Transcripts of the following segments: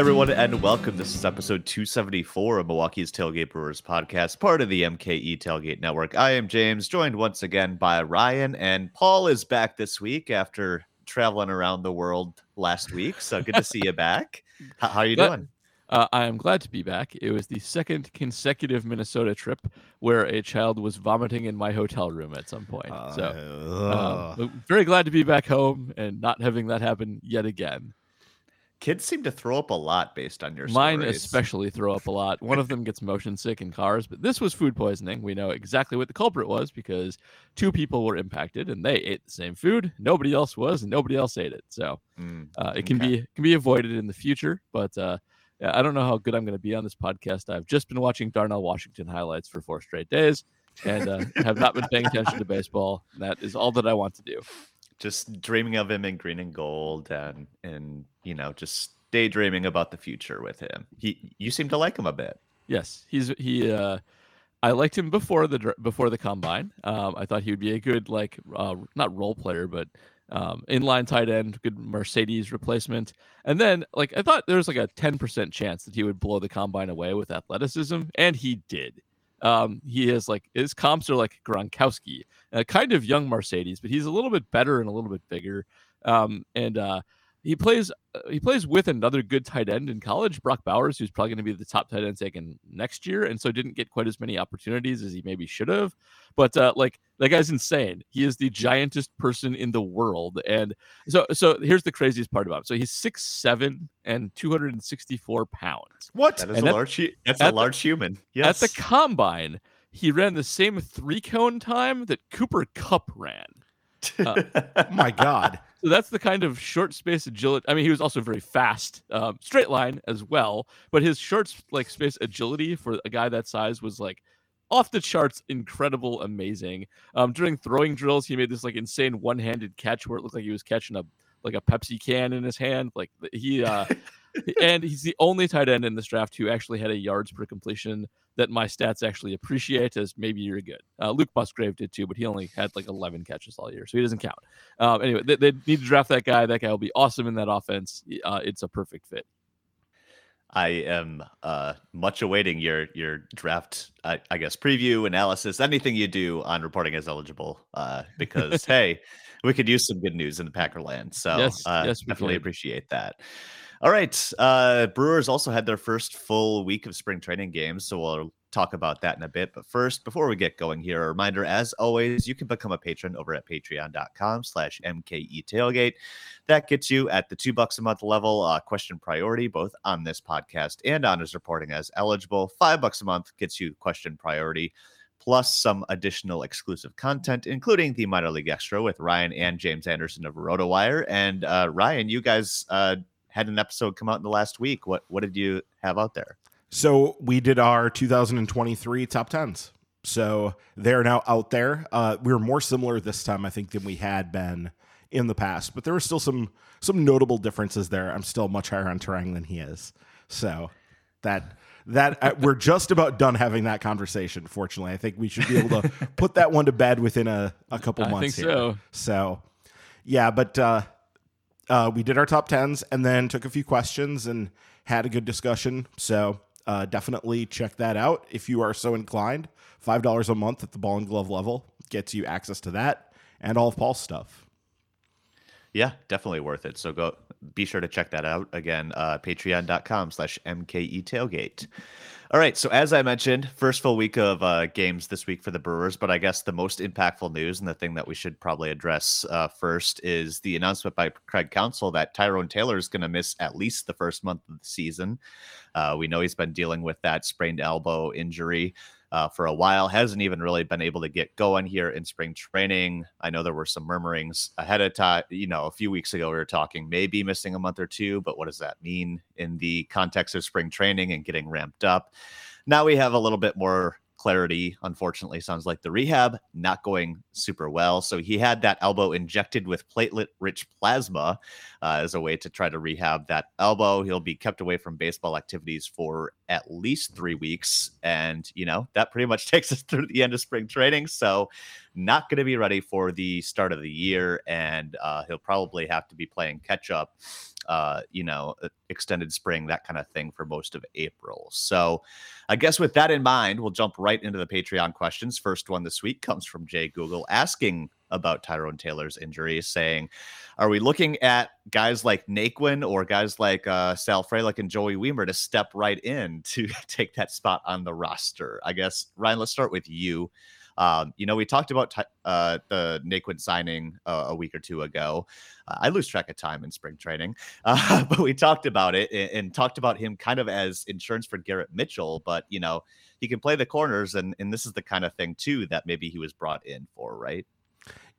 everyone, and welcome. This is episode 274 of Milwaukee's Tailgate Brewers podcast, part of the MKE Tailgate Network. I am James, joined once again by Ryan, and Paul is back this week after traveling around the world last week. So good to see you back. How, how are you doing? Uh, I am glad to be back. It was the second consecutive Minnesota trip where a child was vomiting in my hotel room at some point. so, um, very glad to be back home and not having that happen yet again. Kids seem to throw up a lot based on your Mine stories. especially throw up a lot. One of them gets motion sick in cars, but this was food poisoning. We know exactly what the culprit was because two people were impacted and they ate the same food. Nobody else was, and nobody else ate it. So Mm, uh, it can Okay. be can be avoided in the future. But uh, I don't know how good I'm going to be on this podcast. I've just been watching Darnell Washington highlights for four straight days, and uh, have not been paying attention to baseball. That is all that I want to do. Just dreaming of him in green and gold, and and you know, just daydreaming about the future with him. He, you seem to like him a bit. Yes, he's he. Uh, I liked him before the before the combine. Um, I thought he would be a good like uh, not role player, but um, inline tight end, good Marcedes replacement. And then like I thought there was like a ten percent chance that he would blow the combine away with athleticism, and he did. Um, he is like his comps are like Gronkowski, a kind of young Marcedes, but he's a little bit better and a little bit bigger. Um, and uh, he plays uh, he plays with another good tight end in college, Brock Bowers, who's probably going to be the top tight end taken next year, and so didn't get quite as many opportunities as he maybe should have. But uh, like that guy's insane. He is the giantest person in the world, and so so here's the craziest part about him. So he's six seven and two hundred and sixty four pounds. What? That is And a at- large. That's at a the- large human. Yes. At the combine, he ran the same three cone time that Cooper Kupp ran. Oh my God. So that's the kind of short space agility. I mean, he was also very fast, um, straight line as well. But his short like space agility for a guy that size was like off the charts, incredible, amazing. Um, during throwing drills, he made this like insane one handed catch where it looked like he was catching a like a Pepsi can in his hand. Like he, uh, and he's the only tight end in this draft who actually had a yards per completion that my stats actually appreciate as maybe you're good. Uh, Luke Musgrave did too, but he only had like 11 catches all year, so he doesn't count. Um, anyway, they, they need to draft that guy. That guy will be awesome in that offense. Uh, it's a perfect fit. I am uh, much awaiting your your draft, I, I guess, preview analysis, anything you do on reporting as eligible, uh, because hey, we could use some good news in the Packer land. So Yes, uh, yes, definitely could. appreciate that. All right, uh, Brewers also had their first full week of spring training games, so we'll talk about that in a bit. But first, before we get going here, a reminder, as always, you can become a patron over at patreon.com slash MKE tailgate. That gets you at the two bucks a month level, uh, question priority, both on this podcast and on his reporting as eligible. Five bucks a month gets you question priority, plus some additional exclusive content, including the minor league extra with Ryan and James Anderson of RotoWire. And uh, Ryan, you guys uh, had an episode come out in the last week. What what did you have out there? So we did our 2023 top tens. So they're now out there. Uh, we were more similar this time, I think, than we had been in the past, but there were still some some notable differences there. I'm still much higher on Turang than he is. So that that uh, we're just about done having that conversation. Fortunately, I think we should be able to put that one to bed within a, a couple I months think here. so. So, yeah, but uh, uh, we did our top tens and then took a few questions and had a good discussion. So uh, definitely check that out if you are so inclined. Five dollars a month at the ball and glove level gets you access to that and all of Paul's stuff. Yeah, definitely worth it. So go be sure to check that out again, uh, patreon.com slash MKE tailgate. All right. So as I mentioned, first full week of uh, games this week for the Brewers, but I guess the most impactful news and the thing that we should probably address uh, first is the announcement by Craig Counsell that Tyrone Taylor is going to miss at least the first month of the season. Uh, we know he's been dealing with that sprained elbow injury uh, for a while. Hasn't even really been able to get going here in spring training. I know there were some murmurings ahead of time. You know, a few weeks ago we were talking maybe missing a month or two, but what does that mean in the context of spring training and getting ramped up? Now we have a little bit more clarity. Unfortunately, sounds like the rehab not going super well. So he had that elbow injected with platelet-rich plasma uh, as a way to try to rehab that elbow. He'll be kept away from baseball activities for at least three weeks, and you know that pretty much takes us through the end of spring training. So not going to be ready for the start of the year, and uh, he'll probably have to be playing catch up uh, you know, extended spring, that kind of thing for most of April. So I guess with that in mind, we'll jump right into the Patreon questions. First one this week comes from Jay Google asking about Tyrone Taylor's injury, saying, Are we looking at guys like Naquin or guys like uh, Sal Frelick and Joey Wiemer to step right in to take that spot on the roster? I guess, Ryan, let's start with you. Um, you know, we talked about t- uh, the Naquin signing uh, a week or two ago. Uh, I lose track of time in spring training, uh, but we talked about it and, and, talked about him kind of as insurance for Garrett Mitchell. But you know, he can play the corners, and and this is the kind of thing too that maybe he was brought in for, right?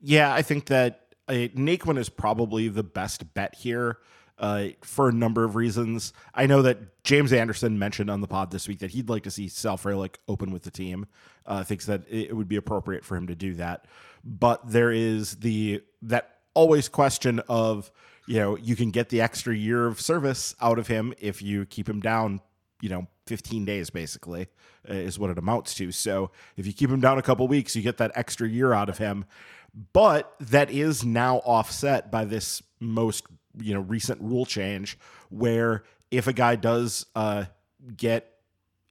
Yeah, I think that uh, Naquin is probably the best bet here. Uh, for a number of reasons. I know that James Anderson mentioned on the pod this week that he'd like to see Sal Frelick open with the team. Uh, thinks that it would be appropriate for him to do that. But there is the that always question of you know you can get the extra year of service out of him if you keep him down. You know, 15 days basically uh, is what it amounts to. So if you keep him down a couple weeks, you get that extra year out of him. But that is now offset by this most you know recent rule change where if a guy does uh, get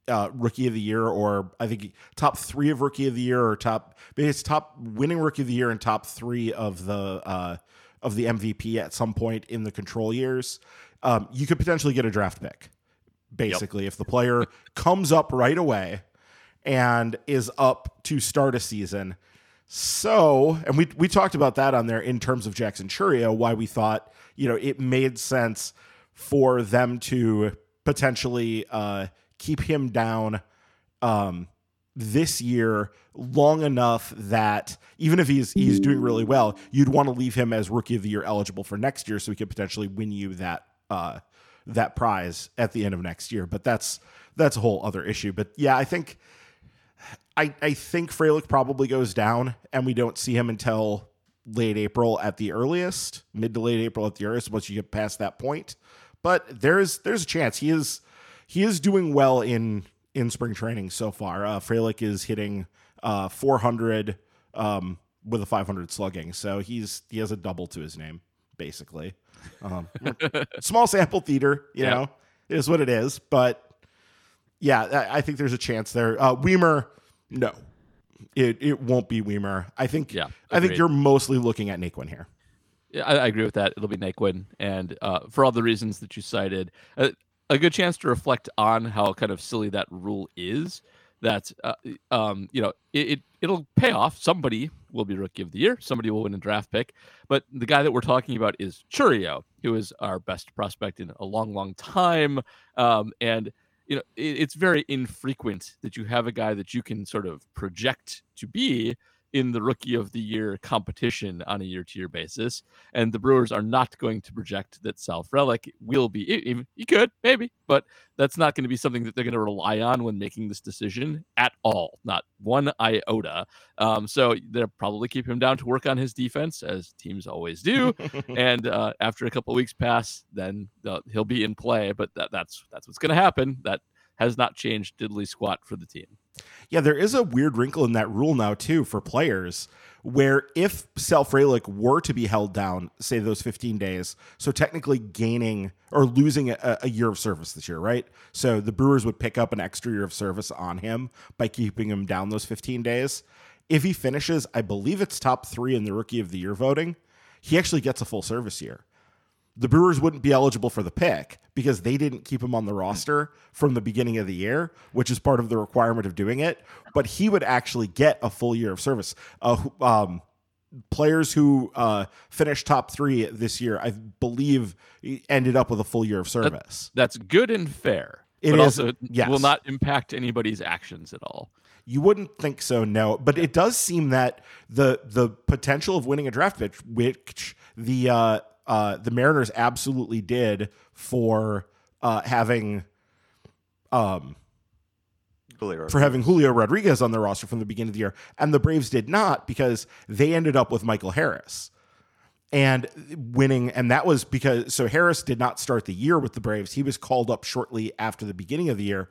uh, rookie of the year or I think top three of rookie of the year or top it's top winning rookie of the year and top three of the uh, of the MVP at some point in the control years, um, you could potentially get a draft pick. Basically, yep. if the player comes up right away and is up to start a season. So, and we we talked about that on there in terms of Jackson Chourio, why we thought you know, it made sense for them to potentially uh, keep him down um, this year long enough that even if he's he's doing really well, you'd want to leave him as rookie of the year eligible for next year, so he could potentially win you that uh, that prize at the end of next year. But that's that's a whole other issue. But yeah, I think I I think Frelick probably goes down, and we don't see him until late April at the earliest, mid to late April at the earliest once you get past that point. But there's there's a chance he is he is doing well in in spring training so far. Uh, Frelick is hitting uh, 400 um, with a 500 slugging, so he's he has a double to his name basically. Um, small sample theater, you yeah. know, is what it is. But yeah, I, I think there's a chance there. Uh, Wiemer, no, it it won't be Wiemer. I think yeah, I think you're mostly looking at Naquin here. Yeah, I, I, agree with that. It'll be Naquin, and uh, for all the reasons that you cited, uh, a good chance to reflect on how kind of silly that rule is. That uh, um, you know, it, it will pay off. Somebody will be rookie of the year. Somebody will win a draft pick. But the guy that we're talking about is Chourio, who is our best prospect in a long, long time. Um, and you know, it, it's very infrequent that you have a guy that you can sort of project to be in the rookie of the year competition on a year to year basis. And the Brewers are not going to project that Sal Frelick will be. He could, maybe, but that's not going to be something that they're going to rely on when making this decision at all. Not one iota. Um, so they'll probably keep him down to work on his defense, as teams always do. and uh, after a couple weeks pass, then he'll be in play. But that, that's that's what's going to happen. That has not changed diddly squat for the team. Yeah, there is a weird wrinkle in that rule now too for players, where if Sal Frelick were to be held down, say those 15 days, so technically gaining or losing a, a, year of service this year, right? So the Brewers would pick up an extra year of service on him by keeping him down those 15 days. If he finishes, I believe it's top three in the Rookie of the Year voting, he actually gets a full service year the Brewers wouldn't be eligible for the pick because they didn't keep him on the roster from the beginning of the year, which is part of the requirement of doing it. But he would actually get a full year of service. Uh, um, players who uh, finished top three this year, I believe, ended up with a full year of service. That, that's good and fair. It is, also yes. will not impact anybody's actions at all. You wouldn't think so, no. But it does seem that the the potential of winning a draft pick, which the uh, uh, the Mariners absolutely did for uh, having um, for having Julio Rodriguez on their roster from the beginning of the year, and the Braves did not because they ended up with Michael Harris and winning. And that was because so Harris did not start the year with the Braves. He was called up shortly after the beginning of the year.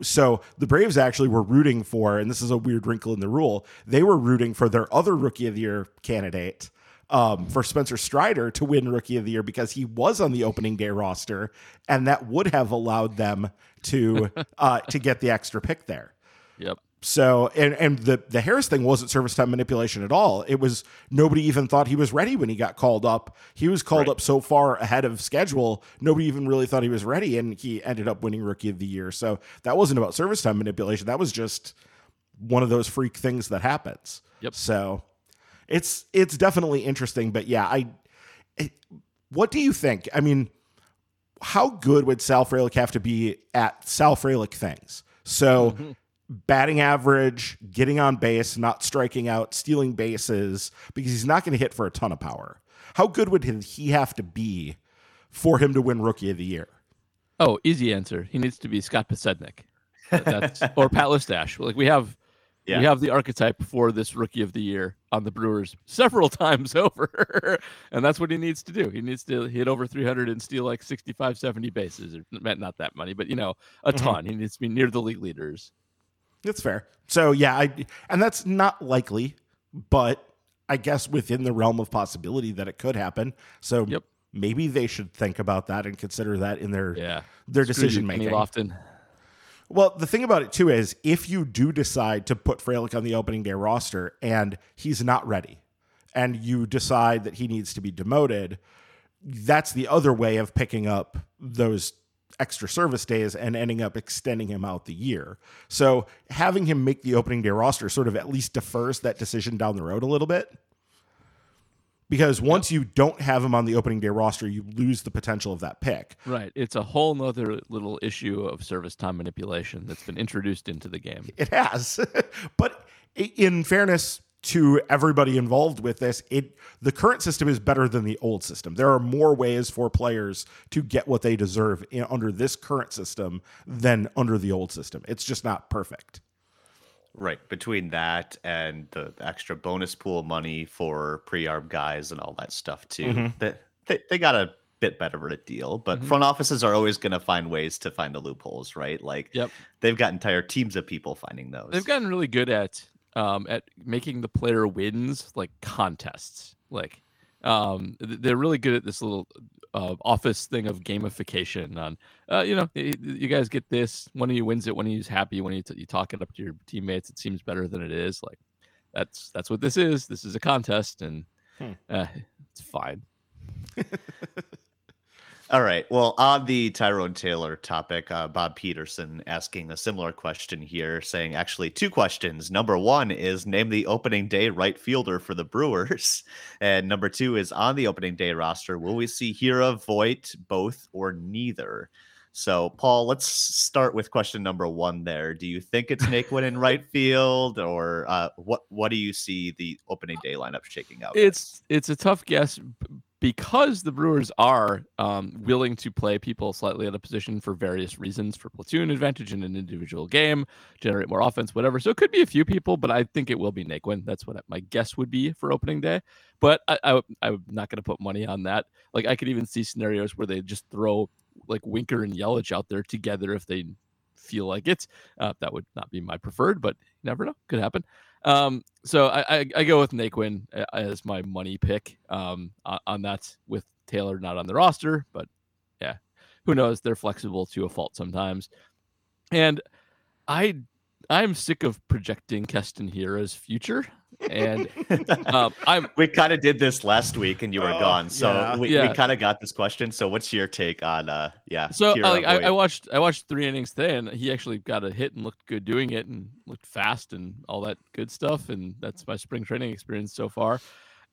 So the Braves actually were rooting for, and this is a weird wrinkle in the rule, they were rooting for their other rookie of the year candidate um, for Spencer Strider to win Rookie of the Year because he was on the opening day roster, and that would have allowed them to uh, to get the extra pick there. Yep. So and and the the Harris thing wasn't service time manipulation at all. It was nobody even thought he was ready when he got called up. He was called Right. up so far ahead of schedule, nobody even really thought he was ready, and he ended up winning Rookie of the Year. So that wasn't about service time manipulation. That was just one of those freak things that happens. Yep. So it's it's definitely interesting, but yeah, I. It, what do you think? I mean, how good would Sal Frelick have to be at Sal Frelick things? So mm-hmm. batting average, getting on base, not striking out, stealing bases, because he's not going to hit for a ton of power. How good would he have to be for him to win Rookie of the Year? Oh, easy answer. He needs to be Scott Podsednik. Or Pat Listach. Like we have Yeah. we have the archetype for this rookie of the year on the Brewers several times over. and that's what he needs to do. He needs to hit over 300 and steal like 65, 70 bases. Or not not that many, but you know, a Mhm. ton. He needs to be near the league leaders. That's fair. So yeah, I and that's not likely, but I guess within the realm of possibility that it could happen. So Yep. maybe they should think about that and consider that in their Yeah. their Screw decision making. Lofton. Well, the thing about it too is if you do decide to put Frelick on the opening day roster and he's not ready, and you decide that he needs to be demoted, that's the other way of picking up those extra service days and ending up extending him out the year. So having him make the opening day roster sort of at least defers that decision down the road a little bit. Because once you don't have him on the opening day roster, you lose the potential of that pick. Right. It's a whole nother little issue of service time manipulation that's been introduced into the game. It has. but in fairness to everybody involved with this, it the current system is better than the old system. There are more ways for players to get what they deserve in, under this current system than under the old system. It's just not perfect. Right. Between that and the extra bonus pool money for pre-arb guys and all that stuff too. Mhm. That they, they got a bit better of a deal, but Mhm. front offices are always going to find ways to find the loopholes, right? Like Yep. they've got entire teams of people finding those. They've gotten really good at um, at making the player wins like contests. Like um, they're really good at this little uh, office thing of gamification. On uh, you know, you guys get this. One of you wins it. One of you's happy. When you t- you talk it up to your teammates, it seems better than it is. Like that's that's what this is. This is a contest, and Hmm. uh, it's fine. All right. Well, on the Tyrone Taylor topic, uh, Bob Peterson asking a similar question here, saying actually two questions. Number one is name the opening day right fielder for the Brewers. And number two is on the opening day roster, will we see Hiura, Voit, both, or neither? So, Paul, let's start with question number one there. Do you think it's Naquin in right field, or uh, what, what do you see the opening day lineup shaking out? It's it's a tough guess because the Brewers are um, willing to play people slightly out of position for various reasons, for platoon advantage in an individual game, generate more offense, whatever. So it could be a few people, but I think it will be Naquin. That's what my guess would be for opening day. But I, I I'm not going to put money on that. Like I could even see scenarios where they just throw like Winker and Yelich out there together if they feel like it. Uh, that would not be my preferred, but never know. Could happen. Um, so I, I, I go with Naquin uh, as my money pick um, on, on that with Taylor not on the roster, but yeah, who knows? They're flexible to a fault sometimes. And I I'm sick of projecting Keston Hiura's future, and um, I'm we kind of did this last week and you were Oh, gone so yeah. we, Yeah. we kind of got this question so what's your take on uh yeah So Kira like I, I watched I watched three innings today, and he actually got a hit and looked good doing it, and looked fast and all that good stuff. And that's my spring training experience so far.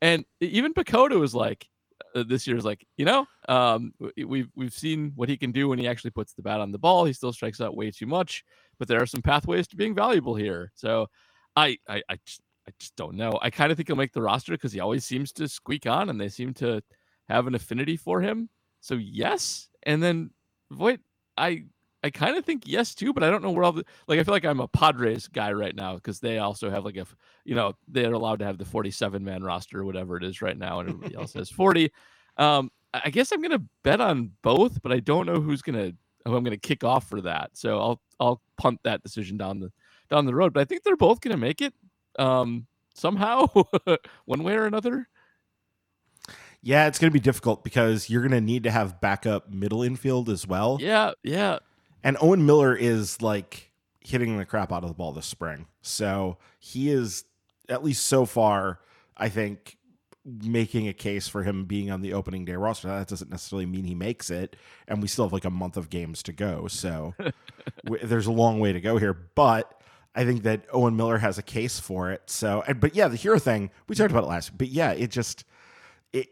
And even Pacoda was like, uh, this is like, you know, um, we've we've seen what he can do when he actually puts the bat on the ball. He still strikes out way too much, but there are some pathways to being valuable here. So I I, I just I just don't know. I kind of think he'll make the roster because he always seems to squeak on, and they seem to have an affinity for him. So yes, and then Voit, I I kind of think yes too, but I don't know where all the like. I feel like I'm a Padres guy right now because they also have like a you know they're allowed to have the 47 man roster or whatever it is right now, and everybody else has 40. Um, I I guess I'm gonna bet on both, but I don't know who's gonna who I'm gonna kick off for that. So I'll I'll punt that decision down the down the road. But I think they're both gonna make it um, somehow, one way or another. Yeah, it's going to be difficult because you're going to need to have backup middle infield as well. Yeah, yeah. And Owen Miller is like hitting the crap out of the ball this spring. So he is, at least so far, I think, making a case for him being on the opening day roster. That doesn't necessarily mean he makes it. And we still have like a month of games to go. So w- there's a long way to go here. But I think that Owen Miller has a case for it. So, and, but yeah, the Hiura thing, we talked about it last, but yeah, it just, it,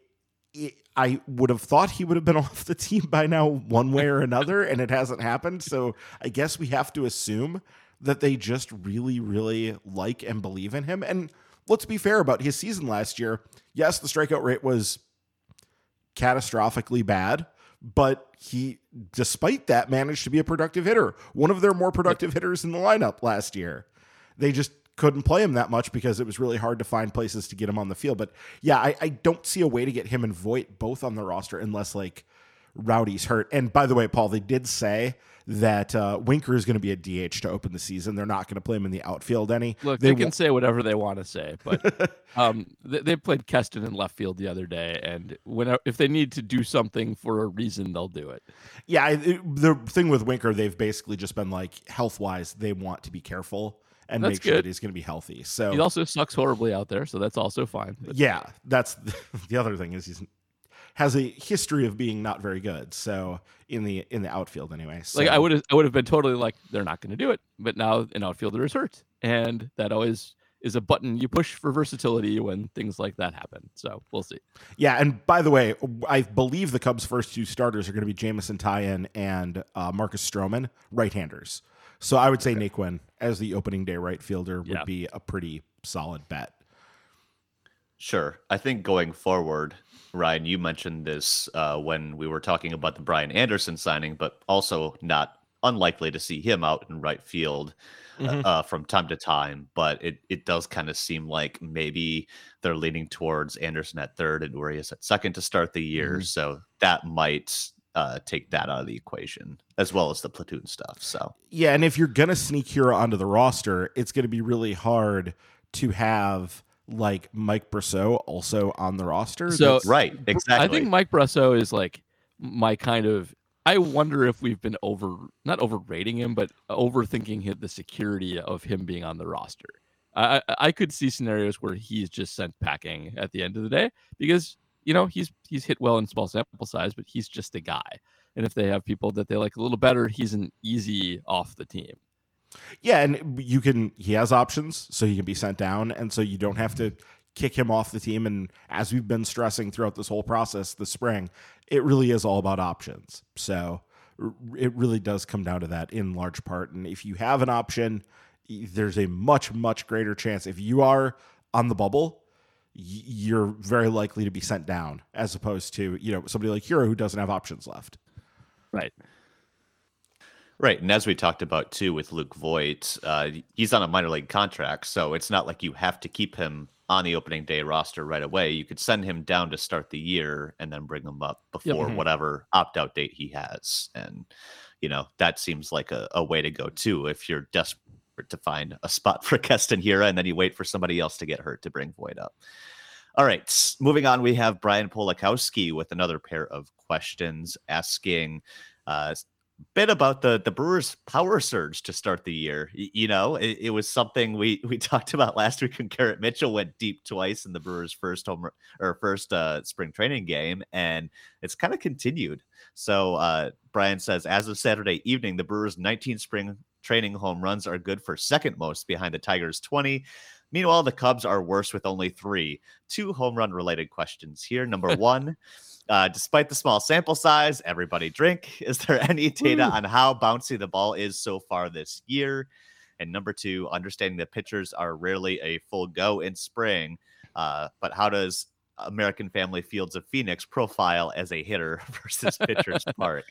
it, I would have thought he would have been off the team by now, one way or another, and it hasn't happened. So I guess we have to assume that they just really, really like and believe in him. And let's be fair about his season last year. Yes, the strikeout rate was catastrophically bad, but he, despite that, managed to be a productive hitter. One of their more productive hitters in the lineup last year. They just couldn't play him that much because it was really hard to find places to get him on the field. But yeah, I, I don't see a way to get him and Voit both on the roster unless like Rowdy's hurt. And by the way, Paul, they did say that uh, Winker is going to be a DH to open the season. They're not going to play him in the outfield any. Look, they, they, can say whatever they want to say, but um, they, they, played Keston in left field the other day, and when if they need to do something for a reason, they'll do it. Yeah, it, the thing with Winker, they've basically just been like health wise, they want to be careful and that's make sure good. that he's going to be healthy. So he also sucks horribly out there, so that's also fine. But. Yeah, that's the, the other thing is he's has a history of being not very good. So in the in the outfield anyway. So. Like I would have I would have been totally like they're not going to do it, but now an outfielder is hurt, and that always is a button you push for versatility when things like that happen. So we'll see. Yeah, and by the way, I believe the Cubs' first two starters are going to be Jameson Taillon and uh, Marcus Stroman, right-handers. So I would say okay. Naquin as the opening day right fielder would yeah. be a pretty solid bet. Sure. I think going forward, Ryan, you mentioned this uh, when we were talking about the Brian Anderson signing, but also not unlikely to see him out in right field uh, mm-hmm. uh, from time to time. But it it does kind of seem like maybe they're leaning towards Anderson at third and where Urias at second to start the year. Mm-hmm. So that might uh, take that out of the equation as well as the platoon stuff. So yeah, and if you're gonna sneak Hiura onto the roster, it's gonna be really hard to have like Mike Brosseau also on the roster. So That's, right, exactly. I think Mike Brosseau is like my kind of. I wonder if we've been over not overrating him, but overthinking the security of him being on the roster. I I could see scenarios where he's just sent packing at the end of the day because you know he's he's hit well in small sample size, but he's just a guy. And if they have people that they like a little better, he's an easy off the team. Yeah, and you can he has options, so he can be sent down, and so you don't have to kick him off the team. And as we've been stressing throughout this whole process this spring, it really is all about options. So it really does come down to that in large part. And if you have an option, there's a much, much greater chance if you are on the bubble, you're very likely to be sent down as opposed to, you know, somebody like Hiura who doesn't have options left. Right. Right. And as we talked about too with Luke Voit, uh, he's on a minor league contract. So it's not like you have to keep him on the opening day roster right away. You could send him down to start the year and then bring him up before yep. Mm-hmm. whatever opt out date he has. And, you know, that seems like a, a way to go too if you're desperate to find a spot for Hiura and then you wait for somebody else to get hurt to bring Voit up. All right, moving on, we have Brian Polakowski with another pair of questions asking uh, bit about the the Brewers' power surge to start the year. Y- you know, it, it, was something we we talked about last week when Garrett Mitchell went deep twice in the Brewers' first home or first uh, spring training game, and it's kind of continued. So uh, Brian says, as of Saturday evening, the Brewers' 19 spring training home runs are good for second most behind the Tigers' 20. Meanwhile, the Cubs are worse with only three. Two home run related questions here. Number one. Uh, despite the small sample size, everybody drink. Is there any data on how bouncy the ball is so far this year? And number two, understanding that pitchers are rarely a full go in spring, uh, but how does American Family Fields of Phoenix profile as a hitter versus pitcher's park?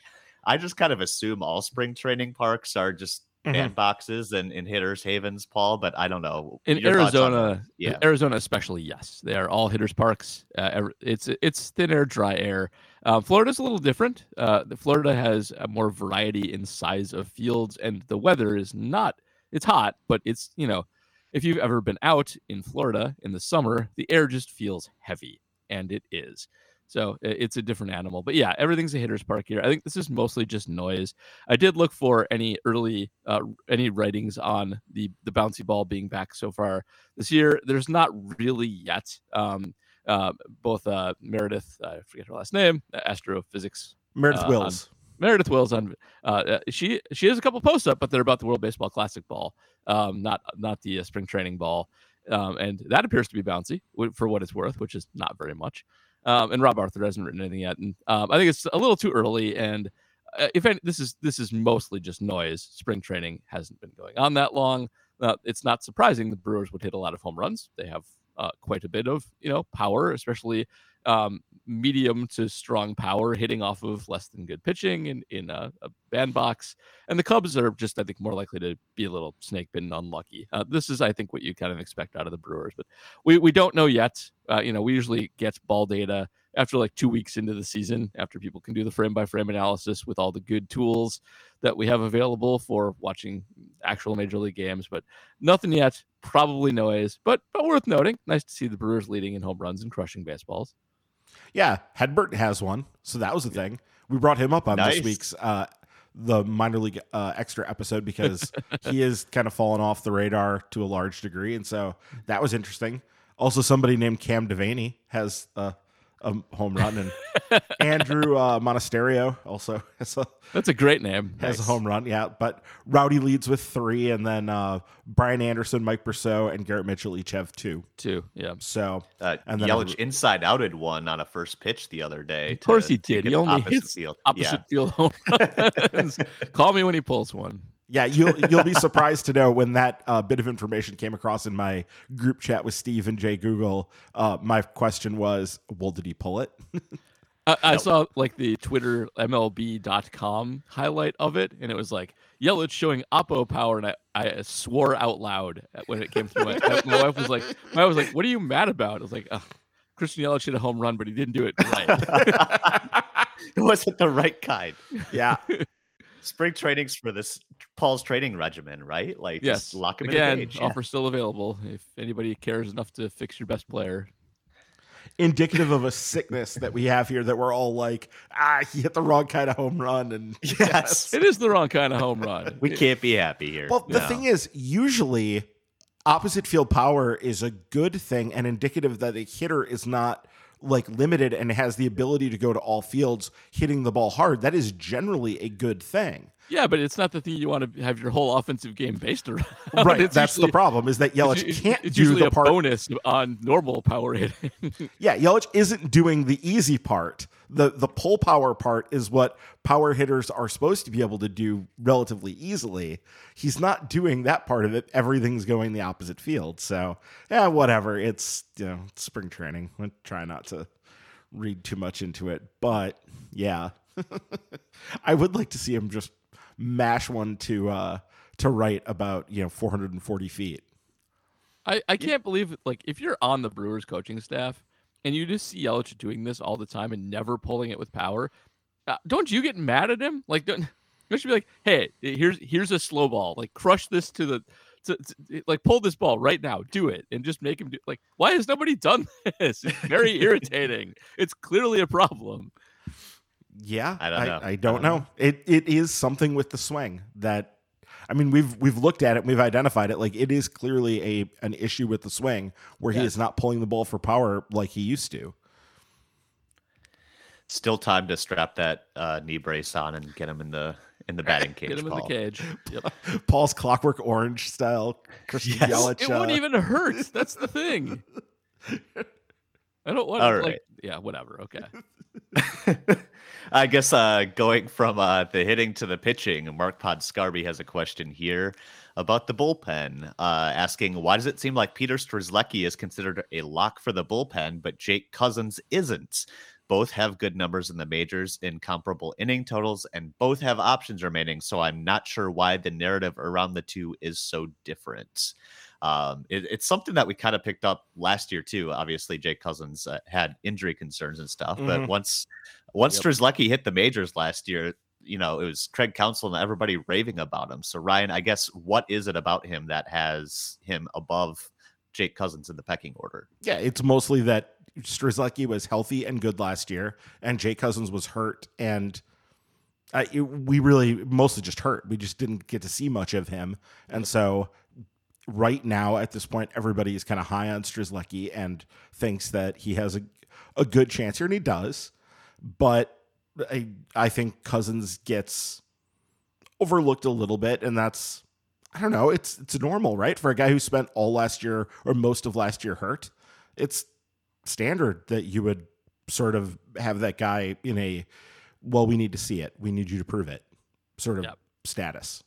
I just kind of assume all spring training parks are just mm-hmm. boxes and, and hitters havens, Paul. But I don't know. In Your Arizona, yeah, Arizona especially, yes, they are all hitters parks. Uh, it's it's thin air, dry air. Uh, Florida's a little different. Uh, Florida has a more variety in size of fields, and the weather is not. It's hot, but it's you know, if you've ever been out in Florida in the summer, the air just feels heavy, and it is. So it's a different animal. But yeah, everything's a hitter's park here. I think this is mostly just noise. I did look for any early uh, any writings on the the bouncy ball being back so far this year. There's not really yet. Um, uh, both uh, Meredith, I forget her last name, astrophysics. Meredith uh, Wills. Meredith Wills on uh, uh, she she has a couple posts up, but they're about the World Baseball Classic ball, um, not not the uh, spring training ball, um, and that appears to be bouncy for what it's worth, which is not very much. Um, and Rob Arthur hasn't written anything yet, and um, I think it's a little too early. And uh, if any, this is this is mostly just noise. Spring training hasn't been going on that long. Uh, it's not surprising the Brewers would hit a lot of home runs. They have uh, quite a bit of you know power, especially um, medium to strong power hitting off of less than good pitching in, in a, a bandbox. And the Cubs are just, I think, more likely to be a little snake bitten unlucky. Uh, this is, I think, what you kind of expect out of the Brewers, but we, we don't know yet. Uh, you know, we usually get ball data after like two weeks into the season, after people can do the frame by frame analysis with all the good tools that we have available for watching actual major league games, but nothing yet. Probably noise, but but worth noting. Nice to see the Brewers leading in home runs and crushing baseballs. Yeah, Hedbert has one, so that was a thing. We brought him up on nice. this week's uh, the minor league uh, extra episode because he is kind of fallen off the radar to a large degree, and so that was interesting. Also, somebody named Cam Devanney has uh, a home run, and Andrew uh, Monasterio also has a that's a great name. Has nice. a home run, yeah. But Rowdy leads with three, and then uh, Brian Anderson, Mike Brosseau, and Garrett Mitchell each have two. Two, yeah. So uh, and then Yelich inside outed one on a first pitch the other day. Of course he did. He only hits field. opposite yeah. field home runs. Call me when he pulls one. Yeah, you'll you'll be surprised to know when that uh, bit of information came across in my group chat with Steve and Jay Google. Uh, my question was, well, did he pull it? I, I no. saw like the Twitter MLB.com highlight of it, and it was like Yelich showing Oppo power, and I, I swore out loud when it came through. My, my wife was like, my wife was like, "What are you mad about?" I was like, "Christian Yelich hit a home run, but he didn't do it right. it wasn't the right kind." Yeah spring trainings for this Paul's training regimen, right? Like, yes, lock him again. in Offer still available if anybody cares enough to fix your best player. Indicative of a sickness that we have here that we're all like, ah, he hit the wrong kind of home run, and yes, it is the wrong kind of home run. we can't be happy here. Well, the no. thing is, usually opposite field power is a good thing and indicative that a hitter is not like limited and has the ability to go to all fields hitting the ball hard, that is generally a good thing. Yeah, but it's not the thing you want to have your whole offensive game based around. Right. It's that's usually, the problem is that Yelich it's, can't it's do the part. bonus on normal power hitting. yeah, Yelich isn't doing the easy part. The the pull power part is what power hitters are supposed to be able to do relatively easily. He's not doing that part of it. Everything's going the opposite field. So yeah, whatever. It's you know spring training. I try not to read too much into it, but yeah, I would like to see him just mash one to uh to right about you know 440 feet. I I can't believe like if you're on the Brewers coaching staff and you just see Yelich doing this all the time and never pulling it with power, uh, don't you get mad at him? Like don't you should be like, hey, here's here's a slow ball, like crush this to the to, to, like pull this ball right now, do it, and just make him do. Like, why has nobody done this? It's very irritating. It's clearly a problem. Yeah, I don't know. I, I don't, know. know. It it is something with the swing that. I mean, we've we've looked at it, we've identified it. Like it is clearly a an issue with the swing where yes. he is not pulling the ball for power like he used to. Still time to strap that uh, knee brace on and get him in the in the batting cage. Get him Paul. in the cage. Yep. Paul's Clockwork Orange style. Christian yes. Yelich, it wouldn't even hurt. That's the thing. I don't want. All right. Like, yeah. Whatever. Okay. I guess uh, going from uh, the hitting to the pitching, Mark Podscarby has a question here about the bullpen, uh, asking why does it seem like Peter Strzelecki is considered a lock for the bullpen, but Jake Cousins isn't? Both have good numbers in the majors in comparable inning totals, and both have options remaining. So I'm not sure why the narrative around the two is so different. Um, it, it's something that we kind of picked up last year too. Obviously, Jake Cousins uh, had injury concerns and stuff, mm-hmm. but once once yep. Strzelecki hit the majors last year, you know it was Craig Counsell and everybody raving about him. So Ryan, I guess what is it about him that has him above Jake Cousins in the pecking order? Yeah, it's mostly that Strzelecki was healthy and good last year, and Jake Cousins was hurt, and uh, it, we really mostly just hurt. We just didn't get to see much of him, and so right now at this point, everybody is kind of high on Strzelecki and thinks that he has a a good chance here, and he does. But I I think Cousins gets overlooked a little bit, and that's I don't know. It's it's normal, right? For a guy who spent all last year or most of last year hurt, it's standard that you would sort of have that guy in a well, we need to see it. We need you to prove it. Sort of Yep. status.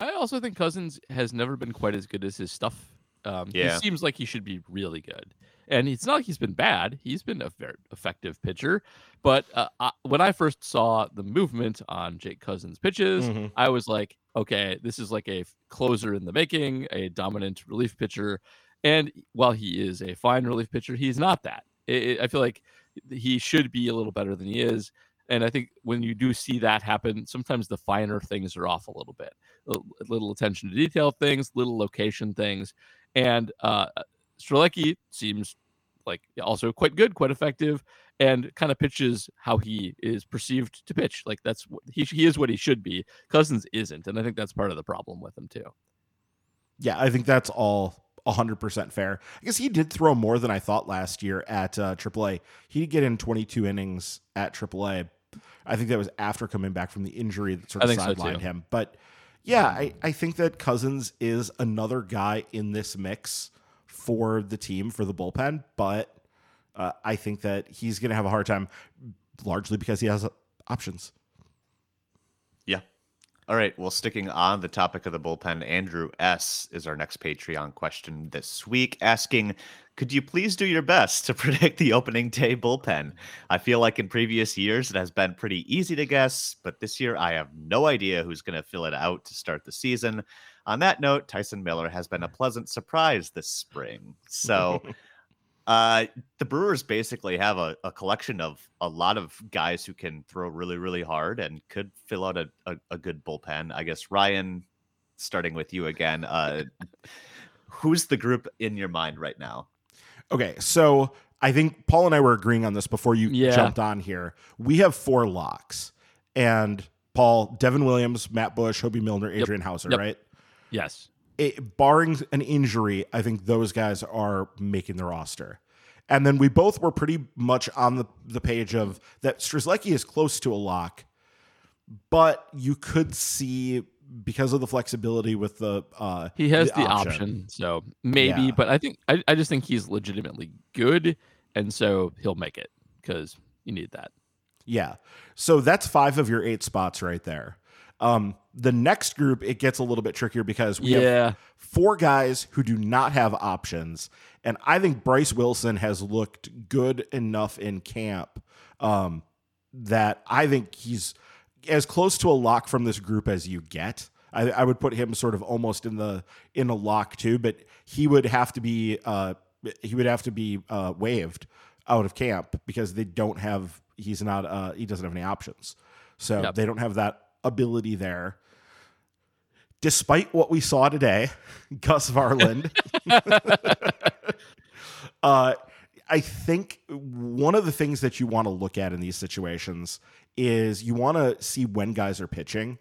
I also think Cousins has never been quite as good as his stuff. Um, Yeah. He seems like he should be really good. And it's not like he's been bad. He's been a very effective pitcher. But uh, I, when I first saw the movement on Jake Cousins' pitches, Mhm. I was like, okay, this is like a closer in the making, a dominant relief pitcher. And while he is a fine relief pitcher, he's not that. It, it- I feel like he should be a little better than he is. And I think when you do see that happen, sometimes the finer things are off a little bit. A little attention to detail things, little location things. And uh, Strzelecki seems like also quite good, quite effective, and kind of pitches how he is perceived to pitch. Like that's he he is what he should be. Cousins isn't, and I think that's part of the problem with him too. Yeah, I think that's all 100% fair. I guess he did throw more than I thought last year at uh, AAA. He did get in 22 innings at AAA. I think that was after coming back from the injury that sort of think so, sidelined him. But yeah, I, I think that Cousins is another guy in this mix for the team, for the bullpen. But uh, I think that he's going to have a hard time, largely because he has uh, options. Yeah. All right. Well, sticking on the topic of the bullpen, Andrew S. is our next Patreon question this week, asking Could you please do your best to predict the opening day bullpen? I feel like in previous years it has been pretty easy to guess, but this year I have no idea who's going to fill it out to start the season. On that note, Tyson Miller has been a pleasant surprise this spring. So. Uh, the Brewers basically have a, a collection of a lot of guys who can throw really, really hard and could fill out a, a, a good bullpen. I guess Ryan, starting with you again, uh, who's the group in your mind right now? Okay, so I think Paul and I were agreeing on this before you Yeah. jumped on here. We have four locks, and Paul, Devin Williams, Matt Bush, Hoby Milner, Yep. Adrian Houser, Yep. right? Yes. It, barring an injury, I think those guys are making the roster. And then we both were pretty much on the, the page of that Strzelecki is close to a lock, but you could see because of the flexibility with the uh He has the, option. so maybe. Yeah. But I think I, I just think he's legitimately good, and so he'll make it because you need that. Yeah. So that's five of your eight spots right there. Um, the next group, it gets a little bit trickier because we have four guys who do not have options. And I think Bryce Wilson has looked good enough in camp um, that I think he's as close to a lock from this group as you get. I, I would put him sort of almost in the in a lock too, but he would have to be uh, he would have to be uh, waived out of camp because they don't have he's not uh, he doesn't have any options, so Yep. they don't have that ability there. Despite what we saw today, Gus Varland uh, I think one of the things that you want to look at in these situations is you want to see when guys are pitching.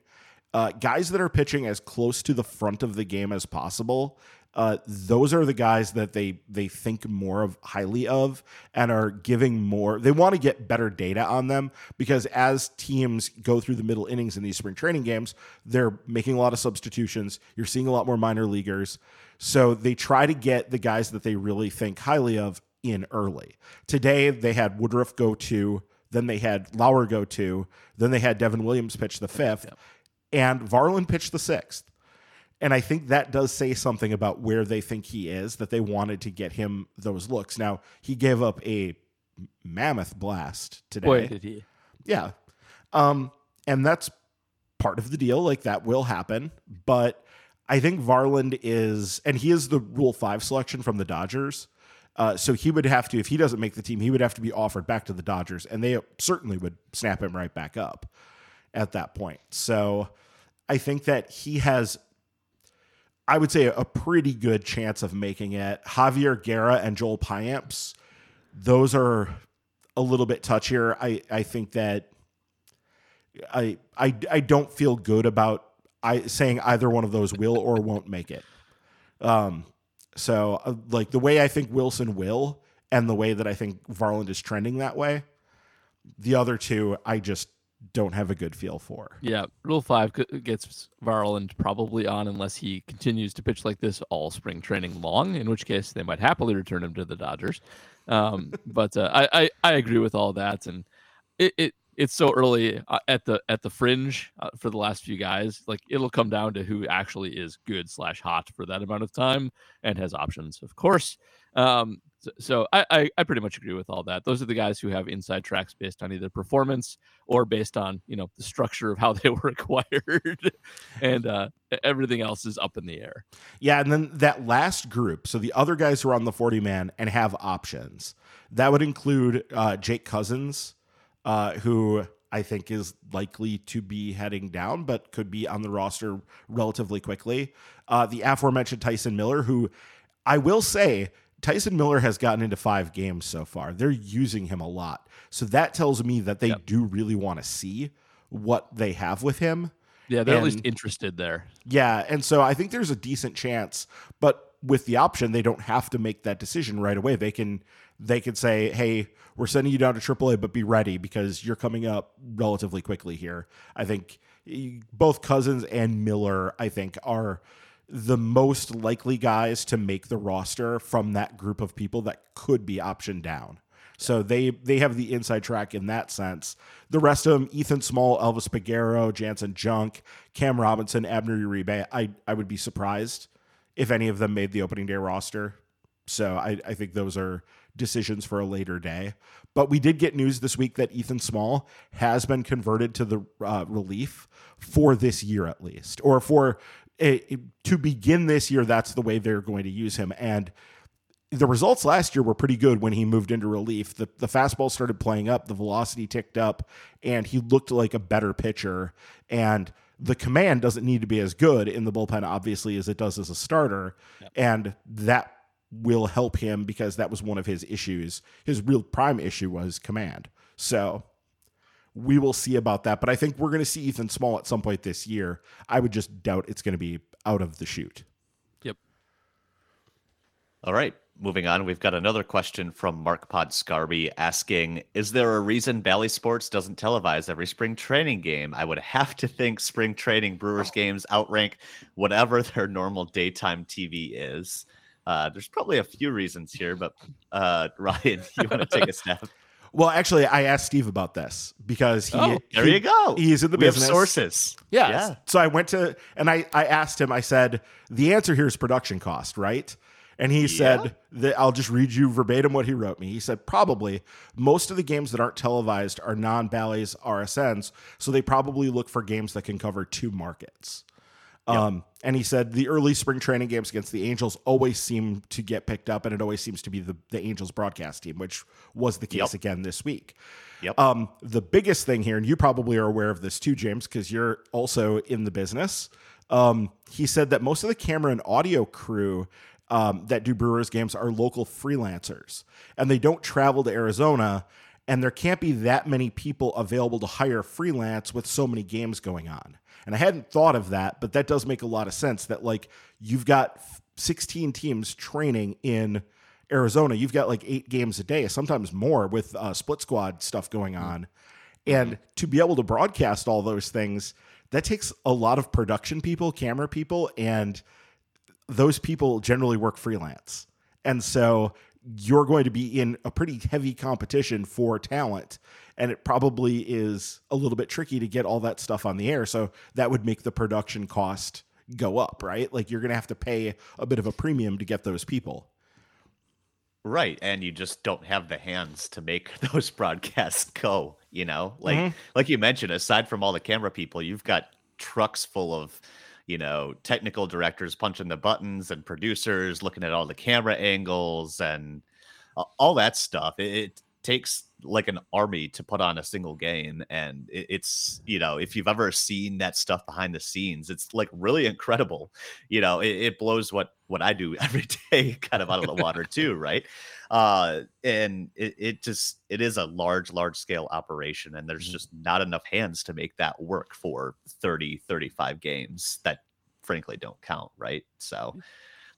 Uh, guys that are pitching as close to the front of the game as possible. Uh, those are the guys that they they think more of highly of and are giving more. They want to get better data on them because as teams go through the middle innings in these spring training games, they're making a lot of substitutions. You're seeing a lot more minor leaguers. So they try to get the guys that they really think highly of in early. Today they had Woodruff go to, then they had Lauer go to, then they had Devin Williams pitch the fifth, and Varland pitched the sixth. And I think that does say something about where they think he is, that they wanted to get him those looks. Now, he gave up a mammoth blast today. Boy, did he. Yeah. Um, and that's part of the deal. Like that will happen. But I think Varland is, and he is the Rule 5 selection from the Dodgers. Uh, so he would have to, if he doesn't make the team, he would have to be offered back to the Dodgers, and they certainly would snap him right back up at that point. So I think that he has, I would say, a pretty good chance of making it. Javier Guerra and Joel Payamps, those are a little bit touchier. I I think that I I I don't feel good about I saying either one of those will or won't make it. Um, so uh, like the way I think Wilson will, and the way that I think Varland is trending that way, the other two I just don't have a good feel for. Yeah, Rule Five gets Varland probably on unless he continues to pitch like this all spring training long. In which case, they might happily return him to the Dodgers. Um, but uh, I, I I agree with all that, and it, it it's so early uh, at the at the fringe uh, for the last few guys. Like it'll come down to who actually is good slash hot for that amount of time and has options, of course. Um, so, so I, I, I pretty much agree with all that. Those are the guys who have inside tracks based on either performance or based on you know the structure of how they were acquired, and uh, everything else is up in the air. Yeah, and then that last group, so the other guys who are on the forty man and have options, that would include uh, Jake Cousins uh, who I think is likely to be heading down, but could be on the roster relatively quickly. Uh, the aforementioned Tyson Miller, who I will say, Tyson Miller has gotten into five games so far. They're using him a lot. So that tells me that they yep. do really want to see what they have with him. Yeah, they're and, at least interested there. Yeah. And so I think there's a decent chance, but with the option, they don't have to make that decision right away. They can they could say, "Hey, we're sending you down to AAA, but be ready because you're coming up relatively quickly here." I think eh, both Cousins and Miller, I think, are the most likely guys to make the roster from that group of people that could be optioned down. So they they have the inside track in that sense. The rest of them, Ethan Small, Elvis Peguero, Janson Junk, Cam Robinson, Abner Uribe, I, I would be surprised if any of them made the opening day roster. So I, I think those are decisions for a later day. But we did get news this week that Ethan Small has been converted to the uh, relief for this year at least, or for a, to begin this year. That's the way they're going to use him. And the results last year were pretty good when he moved into relief. The the fastball started playing up, the velocity ticked up, and he looked like a better pitcher. And the command doesn't need to be as good in the bullpen, obviously, as it does as a starter. Yep. And that will help him because that was one of his issues. His real prime issue was command. So we will see about that. But I think we're going to see Ethan Small at some point this year. I would just doubt it's going to be out of the chute. Yep. All right. Moving on, we've got another question from Mark Pod Scarby asking Is there a reason Bally Sports doesn't televise every spring training game? I would have to think spring training Brewers games outrank whatever their normal daytime TV is. Uh, there's probably a few reasons here, but uh, Ryan, you want to take a step? Well, actually, I asked Steve about this because he. Oh, there he, you go. He's in the we business. sources. Yeah. yeah. So I went to and I I asked him. I said the answer here is production cost, right? And he yeah. said that I'll just read you verbatim what he wrote me. He said probably most of the games that aren't televised are non Bally's RSNs, so they probably look for games that can cover two markets. Um, and he said the early spring training games against the Angels always seem to get picked up, and it always seems to be the, the Angels broadcast team, which was the case yep. again this week. Yep. Um, the biggest thing here, and you probably are aware of this too, James, because you're also in the business. Um, he said that most of the camera and audio crew um, that do Brewers games are local freelancers, and they don't travel to Arizona. And there can't be that many people available to hire freelance with so many games going on. And I hadn't thought of that, but that does make a lot of sense that like you've got 16 teams training in Arizona. You've got like eight games a day, sometimes more with uh, split squad stuff going mm-hmm. on. And to be able to broadcast all those things, that takes a lot of production people, camera people, and those people generally work freelance. And so you're going to be in a pretty heavy competition for talent and it probably is a little bit tricky to get all that stuff on the air. So that would make the production cost go up right? Like you're going to have to pay a bit of a premium to get those people. Right and you just don't have the hands to make those broadcasts go you know? Like mm-hmm. like you mentioned aside from all the camera people you've got trucks full of you know technical directors punching the buttons and producers looking at all the camera angles and all that stuff. It, takes like an army to put on a single game and it, it's you know if you've ever seen that stuff behind the scenes it's like really incredible. You know it, it blows what what i do every day kind of out of the water too right? Uh and it, it just it is a large large scale operation and there's just not enough hands to make that work for 30 35 games that frankly don't count right? So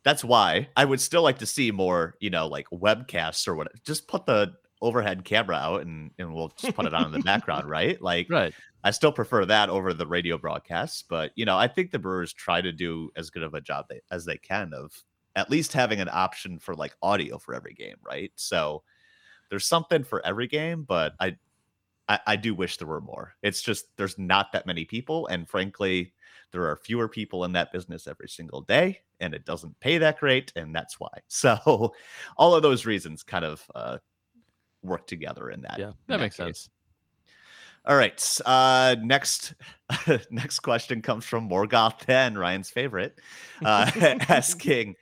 that's why I would still like to see more, you know, like webcasts or what. Just put the overhead camera out and and we'll just put it on in the background, right? Like, Right. I still prefer that over the radio broadcasts. But you know, I think the Brewers try to do as good of a job they, as they can of at least having an option for like audio for every game, right? So there's something for every game, but I I, I do wish there were more. It's just there's not that many people, and frankly, there are fewer people in that business every single day, and it doesn't pay that great, and that's why. So, all of those reasons kind of uh, work together in that. Yeah, in that makes case. sense. All right. Uh, next, next question comes from Morgoth 10, Ryan's favorite, uh, asking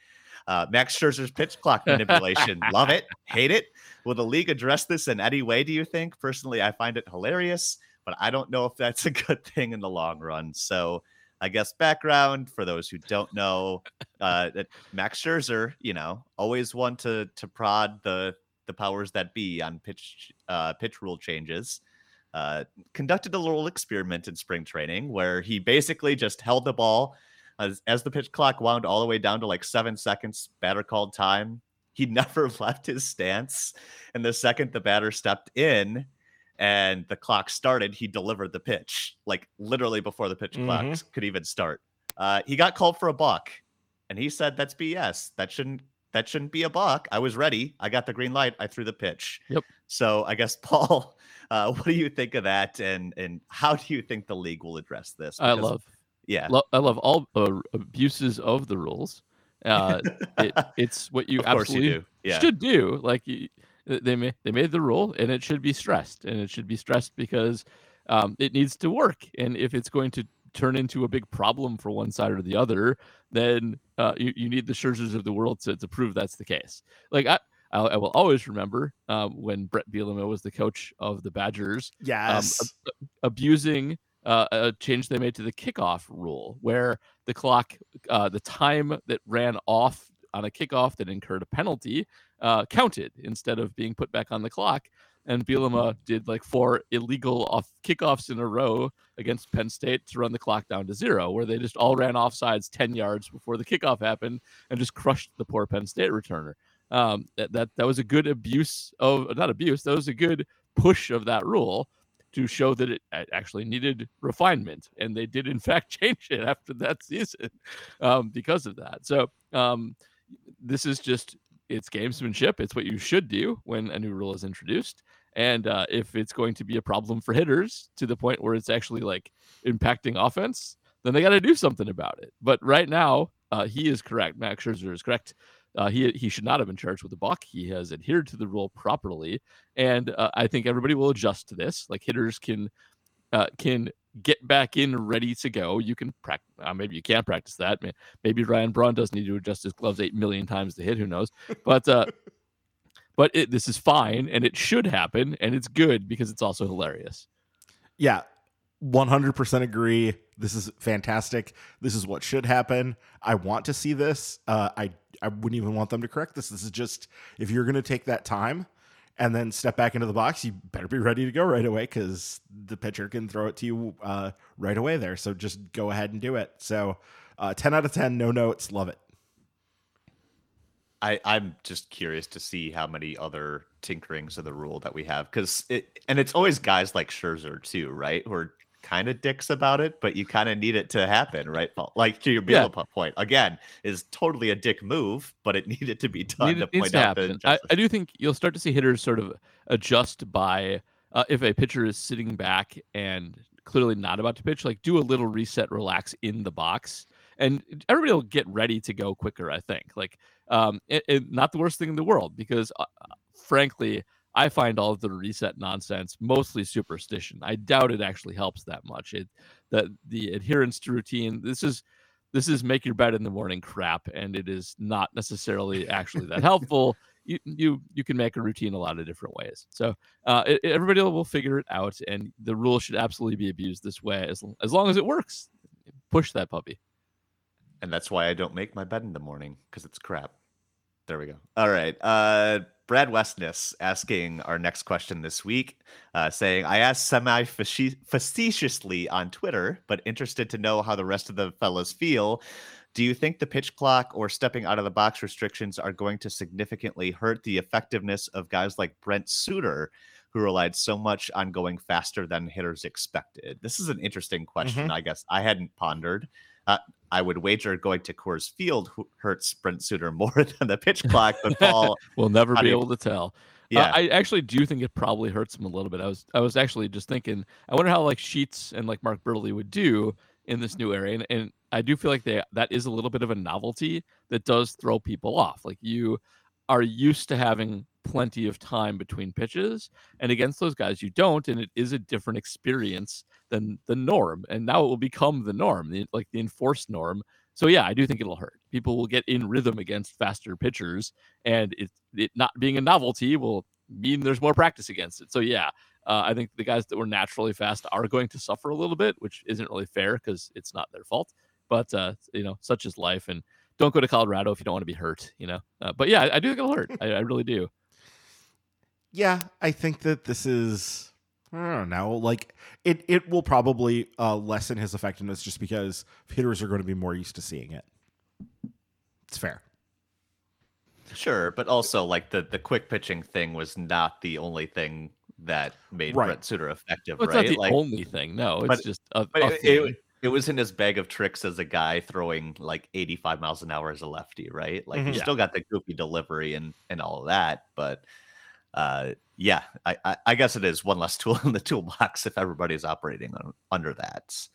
uh, Max Scherzer's pitch clock manipulation. Love it, hate it. Will the league address this in any way? Do you think? Personally, I find it hilarious, but I don't know if that's a good thing in the long run. So, I guess background for those who don't know, uh, that Max Scherzer, you know, always one to to prod the the powers that be on pitch uh, pitch rule changes uh, conducted a little experiment in spring training where he basically just held the ball as, as the pitch clock wound all the way down to like seven seconds, batter called time. He never left his stance. And the second the batter stepped in and the clock started, he delivered the pitch, like literally before the pitch clock Mhm. could even start. Uh, he got called for a balk and he said, That's BS. That shouldn't. That shouldn't be a balk. I was ready. I got the green light. I threw the pitch. Yep. So I guess Paul, uh, what do you think of that, and and how do you think the league will address this? I love yeah, lo- I love all uh, abuses of the rules. Uh, it, it's what you of course absolutely you do. Yeah, should do. Like you, they made they made the rule, and it should be stressed, and it should be stressed because um, it needs to work. And if it's going to turn into a big problem for one side or the other, then uh, you, you need the Scherzers of the world to, to prove that's the case. Like I. I I will always remember um, when Brett Bielema was the coach of the Badgers Yes. abusing uh, a change they made to the kickoff rule, where the clock, uh, the time that ran off on a kickoff that incurred a penalty, uh, counted instead of being put back on the clock. And Bielema did like four illegal off kickoffs in a row against Penn State to run the clock down to zero, where they just all ran off sides 10 yards before the kickoff happened and just crushed the poor Penn State returner. Um, that, that that was a good abuse of not abuse. That was a good push of that rule to show that it actually needed refinement, and they did in fact change it after that season um, because of that. So um, this is just it's gamesmanship. It's what you should do when a new rule is introduced. And uh, if it's going to be a problem for hitters to the point where it's actually like impacting offense, then they got to do something about it. But right now, uh, he is correct. Max Scherzer is correct. Uh, he he should not have been charged with a balk. He has adhered to the rule properly, and uh, I think everybody will adjust to this. Like hitters can uh, can get back in ready to go. You can practice. Uh, maybe you can't practice that. Maybe Ryan Braun does need to adjust his gloves eight million times to hit. Who knows? But uh, but it, this is fine, and it should happen, and it's good because it's also hilarious. Yeah, 100% agree. This is fantastic. This is what should happen. I want to see this. Uh, I I wouldn't even want them to correct this. This is just if you're going to take that time and then step back into the box, you better be ready to go right away because the pitcher can throw it to you uh, right away there. So just go ahead and do it. So uh, 10 out of 10, no notes. Love it. I I'm just curious to see how many other tinkerings of the rule that we have because it and it's always guys like Scherzer too, right? Who are kind of dicks about it, but you kind of need it to happen, right? Like to your Yeah. Point again is totally a dick move, but it needed to be done Need- to point to out. I, I do think you'll start to see hitters sort of adjust by uh, if a pitcher is sitting back and clearly not about to pitch, like do a little reset, relax in the box, and everybody will get ready to go quicker. I think, like, um, it, it- not the worst thing in the world because, uh, uh, frankly, I find all of the reset nonsense mostly superstition. I doubt it actually helps that much. It that the adherence to routine. This is this is make your bed in the morning crap, and it is not necessarily actually that helpful you you you can make a routine a lot of different ways. So uh, it, everybody will figure it out, and the rule should absolutely be abused this way as as long as it works. Push that puppy. And that's why I don't make my bed in the morning because it's crap. There we go. All right. Uh, Brad Westness asking our next question this week, uh, saying, I asked semi facetiously on Twitter, but interested to know how the rest of the fellas feel. Do you think the pitch clock or stepping out of the box restrictions are going to significantly hurt the effectiveness of guys like Brent Suter, who relied so much on going faster than hitters expected? This is an interesting question, mm-hmm. I guess I hadn't pondered. Uh, I would wager going to Coors Field hurts Brent Suter more than the pitch clock, but Paul, we'll never be able to tell. Yeah, uh, I actually do think it probably hurts him a little bit. I was I was actually just thinking, I wonder how like Sheets and like Mark Buehrle would do in this new area, and, and I do feel like they that is a little bit of a novelty that does throw people off. Like you are used to having plenty of time between pitches, and against those guys you don't, and it is a different experience than the norm. And now it will become the norm, the, like the enforced norm. So yeah, I do think it'll hurt. People will get in rhythm against faster pitchers, and it it not being a novelty will mean there's more practice against it. So yeah, uh, I think the guys that were naturally fast are going to suffer a little bit, which isn't really fair because it's not their fault. But uh, you know, such is life, and don't go to Colorado if you don't want to be hurt. You know, uh, but yeah, I, I, do think it'll hurt. I, I, really do. Yeah, I think that this is. I don't know. Like it, it will probably uh, lessen his effectiveness just because hitters are going to be more used to seeing it. It's fair. Sure, but also like the the quick pitching thing was not the only thing that made right. Brent Suter effective. Well, it's right? not the like, only thing. No, it's but, just a, a it, it, it, was in his bag of tricks as a guy throwing like 85 miles an hour as a lefty, right? Like mm-hmm. you still got the goofy delivery and and all of that, but uh, yeah, I, I, I guess it is one less tool in the toolbox if everybody's operating on, under that.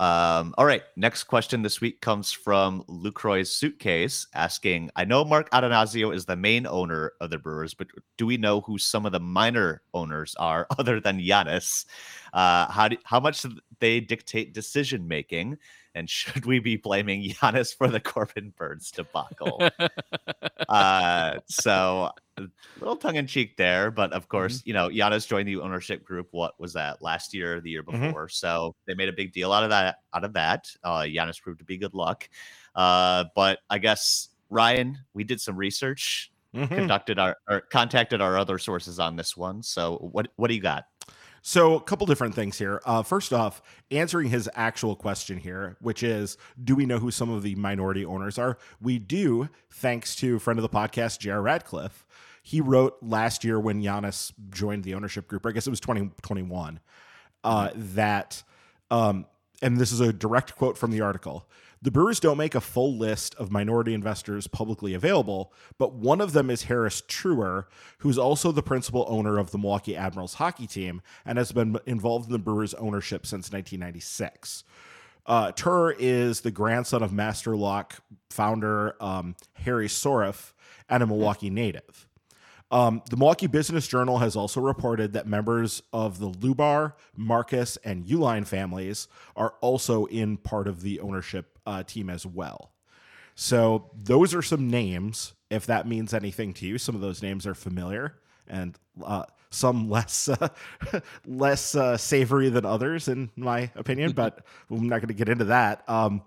Um, all right, next question this week comes from Lucroy's suitcase asking, I know Mark Attanasio is the main owner of the Brewers, but do we know who some of the minor owners are other than Giannis? Uh, how do, how much they dictate decision making? And should we be blaming Giannis for the Corbin Burnes debacle? uh, so a little tongue in cheek there, but of course, mm-hmm. you know, Giannis joined the ownership group. What was that last year, the year mm-hmm. before? Mm-hmm. So they made a big deal out of that. Out of that, uh, Giannis proved to be good luck. Uh, but I guess Ryan, we did some research, mm-hmm. conducted our or contacted our other sources on this one. So what what do you got? So, a couple different things here. Uh, first off, answering his actual question here, which is Do we know who some of the minority owners are? We do, thanks to friend of the podcast, J.R. Radcliffe. He wrote last year when Giannis joined the ownership group, I guess it was 2021, uh, that, um, and this is a direct quote from the article the Brewers don't make a full list of minority investors publicly available, but one of them is Harris Turer, who's also the principal owner of the Milwaukee Admirals hockey team and has been involved in the Brewers' ownership since 1996. Uh, Truer is the grandson of Master Lock founder um, Harry Soref and a Milwaukee native. Um, the Milwaukee Business Journal has also reported that members of the Lubar, Marcus, and Uihlein families are also in part of the ownership uh, team as well. So those are some names. If that means anything to you, some of those names are familiar and uh, some less uh, less uh, savory than others, in my opinion. but I'm not going to get into that. Um,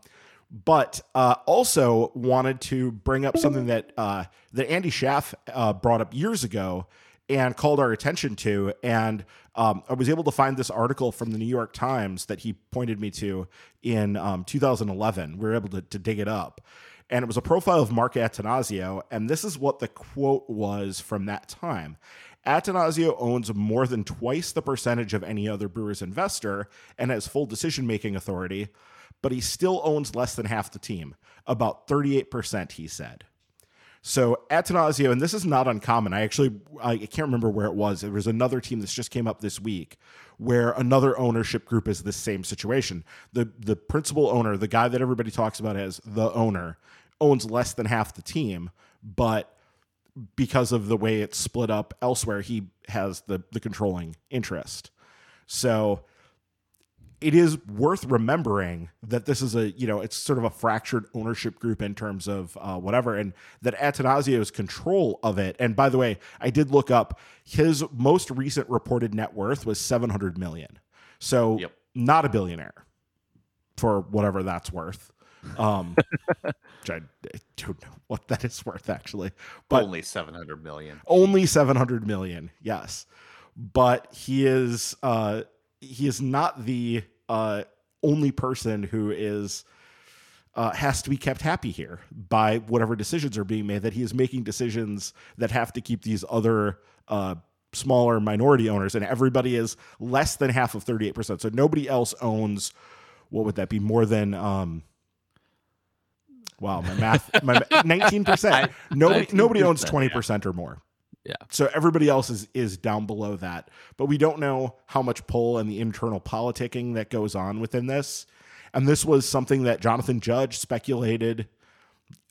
but uh, also wanted to bring up something that uh, that Andy Schaff uh, brought up years ago and called our attention to. And um, I was able to find this article from the New York Times that he pointed me to in um, 2011. We were able to, to dig it up. And it was a profile of Mark Attanasio. And this is what the quote was from that time. Attanasio owns more than twice the percentage of any other Brewers investor and has full decision making authority but he still owns less than half the team, about 38%, he said. So Attanasio, and this is not uncommon. I actually I can't remember where it was. It was another team that just came up this week where another ownership group is the same situation. The the principal owner, the guy that everybody talks about as the owner, owns less than half the team, but because of the way it's split up elsewhere, he has the the controlling interest. So it is worth remembering that this is a you know it's sort of a fractured ownership group in terms of uh, whatever and that Attanasio's control of it. And by the way I did look up his most recent reported net worth was 700 million. So Yep. not a billionaire for whatever that's worth. Um which I, I don't know what that is worth actually. But Only 700 million. only 700 million yes. But he is uh he is not the uh only person who is uh, has to be kept happy here by whatever decisions are being made that he is making decisions that have to keep these other uh smaller minority owners and everybody is less than half of 38% so nobody else owns what would that be more than um wow my math my 19% nobody nobody owns 19%, 20% or more Yeah. so everybody else is is down below that but we don't know how much pull and the internal politicking that goes on within this and this was something that jonathan judge speculated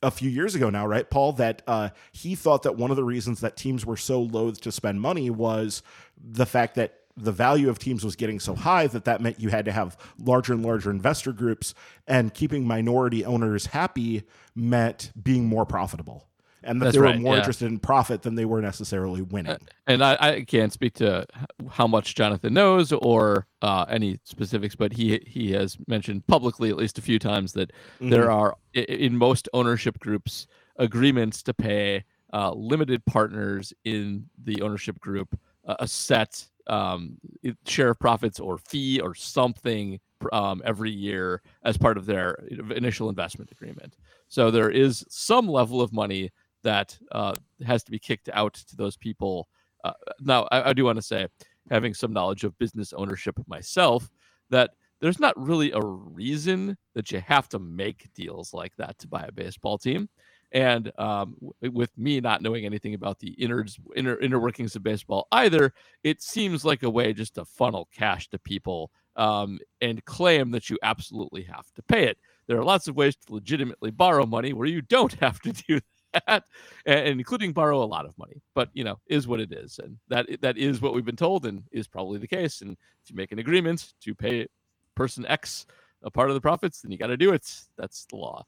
a few years ago now, right, Paul? That uh, he thought that one of the reasons that teams were so loath to spend money was the fact that the value of teams was getting so high that that meant you had to have larger and larger investor groups, and keeping minority owners happy meant being more profitable, and that That's they were right, more yeah. interested in profit than they were necessarily winning. and I, I can't speak to how much Jonathan knows or uh, any specifics, but he he has mentioned publicly at least a few times that there Mhm. are in most ownership groups agreements to pay uh, limited partners in the ownership group a a set um, share of profits or fee or something um, every year as part of their initial investment agreement. So there is some level of money that uh, has to be kicked out to those people. Uh, now, I, I do want to say, having some knowledge of business ownership myself, that there's not really a reason that you have to make deals like that to buy a baseball team. And um, w- with me not knowing anything about the innards, inner, inner workings of baseball either, it seems like a way just to funnel cash to people um, and claim that you absolutely have to pay it. There are lots of ways to legitimately borrow money where you don't have to do and including borrow a lot of money. But you know, is what it is, and that that is what we've been told, and is probably the case. And if you make an agreement to pay person X a part of the profits, then you got to do it. That's the law.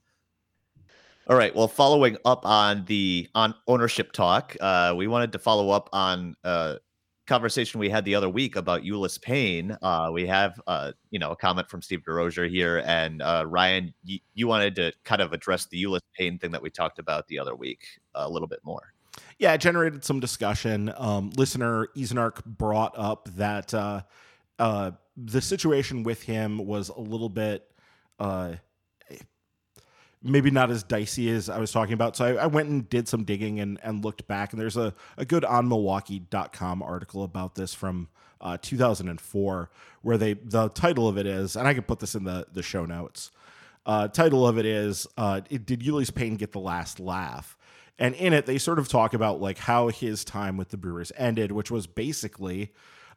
All right. Well, following up on the on ownership talk, uh, we wanted to follow up on a conversation we had the other week about Ulice Payne. Uh, we have, uh, you know, a comment from Steve DeRozier here, and uh, Ryan, you, you wanted to kind of address the Ulice Payne thing that we talked about the other week a little bit more. yeah, it generated some discussion. Um, listener Ezenark brought up that uh, uh, the situation with him was a little bit uh, maybe not as dicey as I was talking about. So I, I went and did some digging and, and looked back, and there's a, a good on Milwaukee.com article about this from uh, 2004, where they the title of it is, and I can put this in the, the show notes. Uh, title of it is uh, Did Ulice Payne get the last laugh? And in it, they sort of talk about like how his time with the Brewers ended, which was basically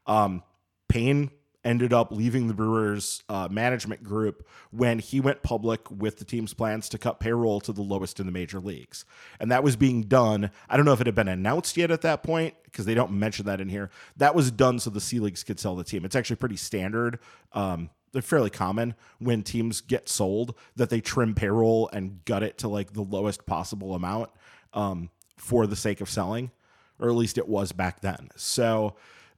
um, Payne ended up leaving the Brewers uh, management group when he went public with the team's plans to cut payroll to the lowest in the major leagues. And that was being done. I don't know if it had been announced yet at that point because they don't mention that in here. That was done so the Seligs could sell the team. It's actually pretty standard. Um, they're fairly common when teams get sold that they trim payroll and gut it to like the lowest possible amount um, for the sake of selling, or at least it was back then. So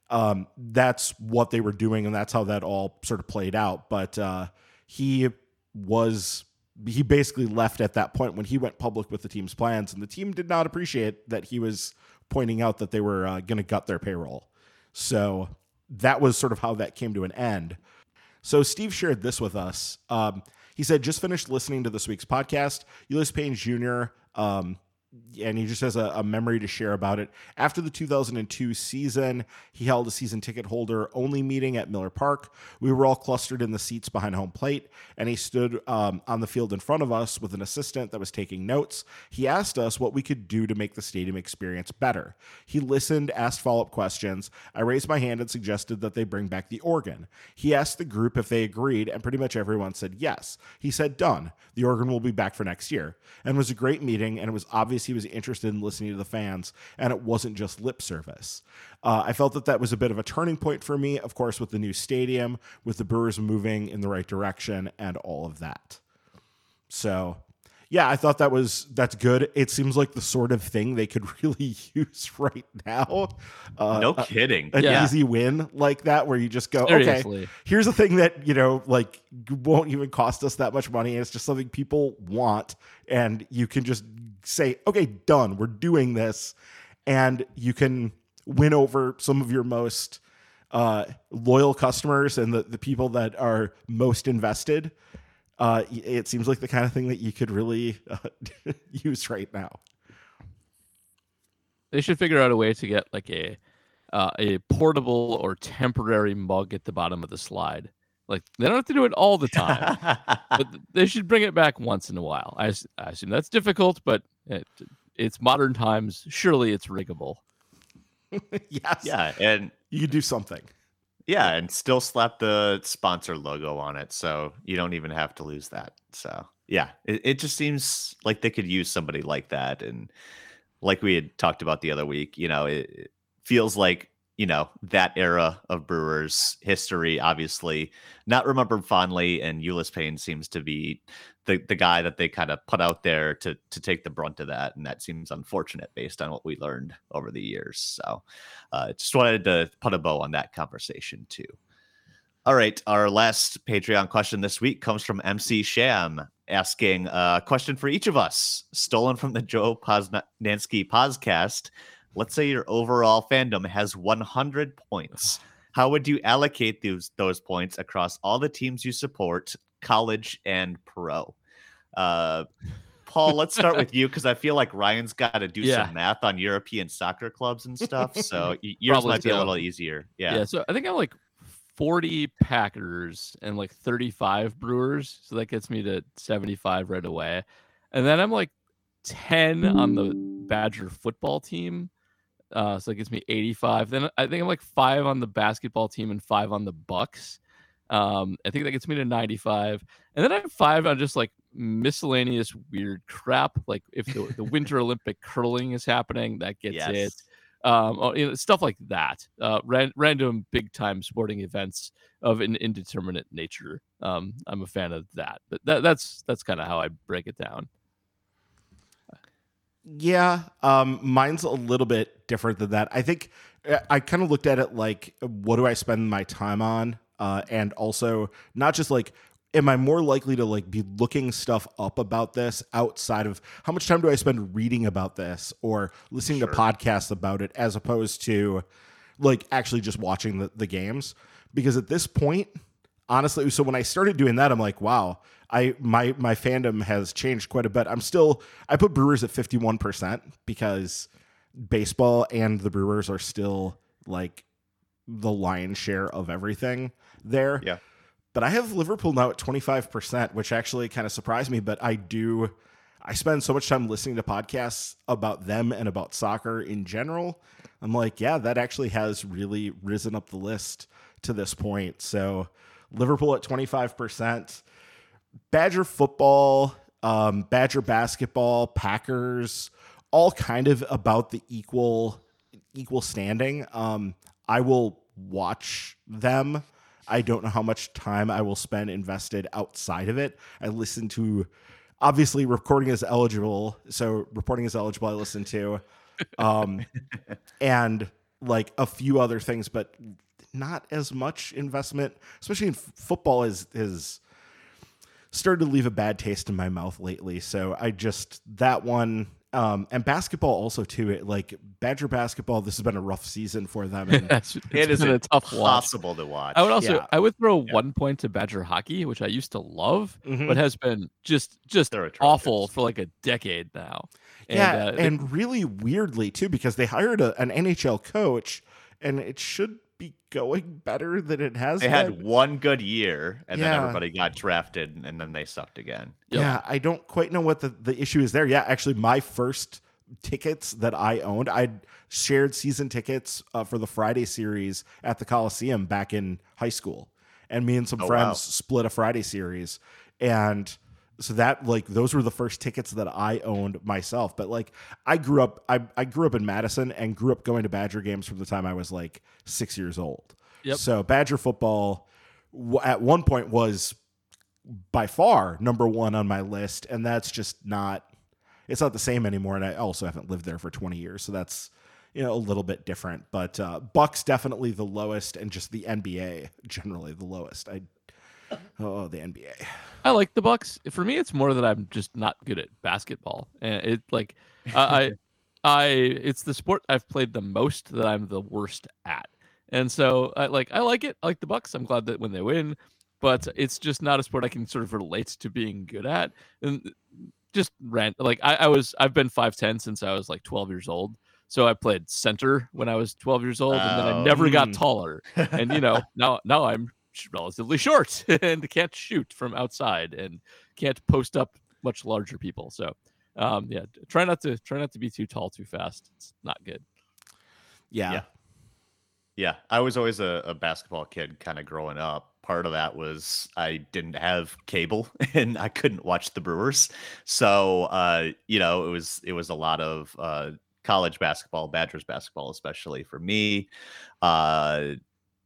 um, that's what they were doing, and that's how that all sort of played out. But uh, he was he basically left at that point when he went public with the team's plans, and the team did not appreciate that he was pointing out that they were uh, going to gut their payroll. So that was sort of how that came to an end. So Steve shared this with us. Um, he said, just finished listening to this week's podcast. Ulice Payne Jr. Um, and he just has a, a memory to share about it. After the 2002 season, he held a season ticket holder only meeting at Miller Park. We were all clustered in the seats behind home plate, and he stood um, on the field in front of us with an assistant that was taking notes. He asked us what we could do to make the stadium experience better. He listened, asked follow up questions. I raised my hand and suggested that they bring back the organ. He asked the group if they agreed, and pretty much everyone said yes. He said, Done. The organ will be back for next year. And was a great meeting, and it was obvious obvious he was interested in listening to the fans, and it wasn't just lip service. Uh, I felt that that was a bit of a turning point for me, of course, with the new stadium, with the Brewers moving in the right direction, and all of that. So yeah, I thought that was that's good. It seems like the sort of thing they could really use right now. Uh, no kidding. An Yeah. easy win like that where you just go, Seriously. okay, here's a thing that, you know, like won't even cost us that much money. And it's just something people want. And you can just say, okay, done. We're doing this. And you can win over some of your most uh, loyal customers and the, the people that are most invested uh, it seems like the kind of thing that you could really uh, use right now. They should figure out a way to get like a uh, a portable or temporary mug at the bottom of the slide. Like they don't have to do it all the time, but they should bring it back once in a while. I, I assume that's difficult, but it, it's modern times. Surely it's riggable. yes. yeah, and You could do something. yeah, and still slap the sponsor logo on it, so you don't even have to lose that. So yeah, it, it just seems like they could use somebody like that, and like we had talked about the other week, you know, it, it feels like you know that era of Brewers history, obviously not remembered fondly, and Ulice Payne seems to be the the guy that they kind of put out there to to take the brunt of that, and that seems unfortunate based on what we learned over the years. So, uh, just wanted to put a bow on that conversation too. All right, our last Patreon question this week comes from MC Sham asking a question for each of us, stolen from the Joe Posnanski podcast. Let's say your overall fandom has 100 points. How would you allocate those those points across all the teams you support, college and pro? Uh, Paul, let's start with you because I feel like Ryan's got to do Yeah. some math on European soccer clubs and stuff. So yours Probably might be a little easier. Yeah. Yeah. so I think I'm like 40 Packers and like 35 Brewers. So that gets me to 75 right away. And then I'm like 10 on the Badger football team. Uh, so it gets me 85. Then I think I'm like five on the basketball team and five on the Bucks. Um, I think that gets me to 95. And then I have five on just like miscellaneous weird crap. Like if the, the Winter Olympic curling is happening, that gets it um, oh, you know, stuff like that. Uh, ran- random big time sporting events of an indeterminate nature. Um, I'm a fan of that, but that, that's that's kind of how I break it down. Yeah, um, mine's a little bit different than that. I think uh, I kind of looked at it like, what do I spend my time on, uh, and also not just like, am I more likely to like be looking stuff up about this outside of how much time do I spend reading about this or listening to podcasts about it, as opposed to like actually just watching the, the games? Because at this point, honestly so when i started doing that i'm like wow i my my fandom has changed quite a bit i'm still i put brewers at 51% because baseball and the brewers are still like the lion's share of everything there Yeah. but i have liverpool now at 25% which actually kind of surprised me but i do i spend so much time listening to podcasts about them and about soccer in general i'm like yeah that actually has really risen up the list to this point so Liverpool at 25%. Badger football, um, Badger basketball, Packers, all kind of about the equal equal standing. Um, I will watch them. I don't know how much time I will spend invested outside of it. I listen to obviously recording is eligible, so reporting is eligible. I listen to, um, and like a few other things, but not as much investment, especially in f- football, is is started to leave a bad taste in my mouth lately. So I just that one. Um, and basketball also too. It, like Badger basketball, this has been a rough season for them. And That's it's It is a tough watch. impossible to watch. I would also Yeah. I would throw Yeah. one point to Badger hockey, which I used to love, Mhm. but has been just just awful for like a decade now. yeah, uh, they- and really weirdly too, because they hired a, an NHL coach, and it should be going better than it has. They been. had one good year, and then everybody got drafted, and then they sucked again. Yep. Yeah, I don't quite know what the, the issue is there. Yeah, actually, my first tickets that I owned, I'd shared season tickets uh, for the Friday series at the Coliseum back in high school. And me and some Oh, friends wow. split a Friday series. And so that like those were the first tickets that I owned myself. But like I grew up, I, I grew up in Madison and grew up going to Badger games from the time I was like six years old. Yep. So Badger football w- at one point was by far number one on my list, and that's just not. It's not the same anymore, and I also haven't lived there for twenty years, so that's you know a little bit different. But uh, Bucks definitely the lowest, and just the NBA generally the lowest. I oh the NBA. I like the Bucks. For me, it's more that I'm just not good at basketball, and it like I, I, it's the sport I've played the most that I'm the worst at, and so I like I like it. I like the Bucks. I'm glad that when they win, but it's just not a sport I can sort of relate to being good at, and just rant like I, I was I've been five ten since I was like 12 years old. So I played center when I was 12 years old, and then I Oh. never got Mm. taller. And you know, now now I'm sh- relatively short and can't shoot from outside and can't post up much larger people. So um, yeah, try not to try not to be too tall too fast. It's not good. Yeah. Yeah. Yeah, I was always a, a basketball kid kind of growing up. Part of that was I didn't have cable and I couldn't watch the Brewers. So uh, you know, it was it was a lot of uh college basketball, Badgers basketball especially for me. Uh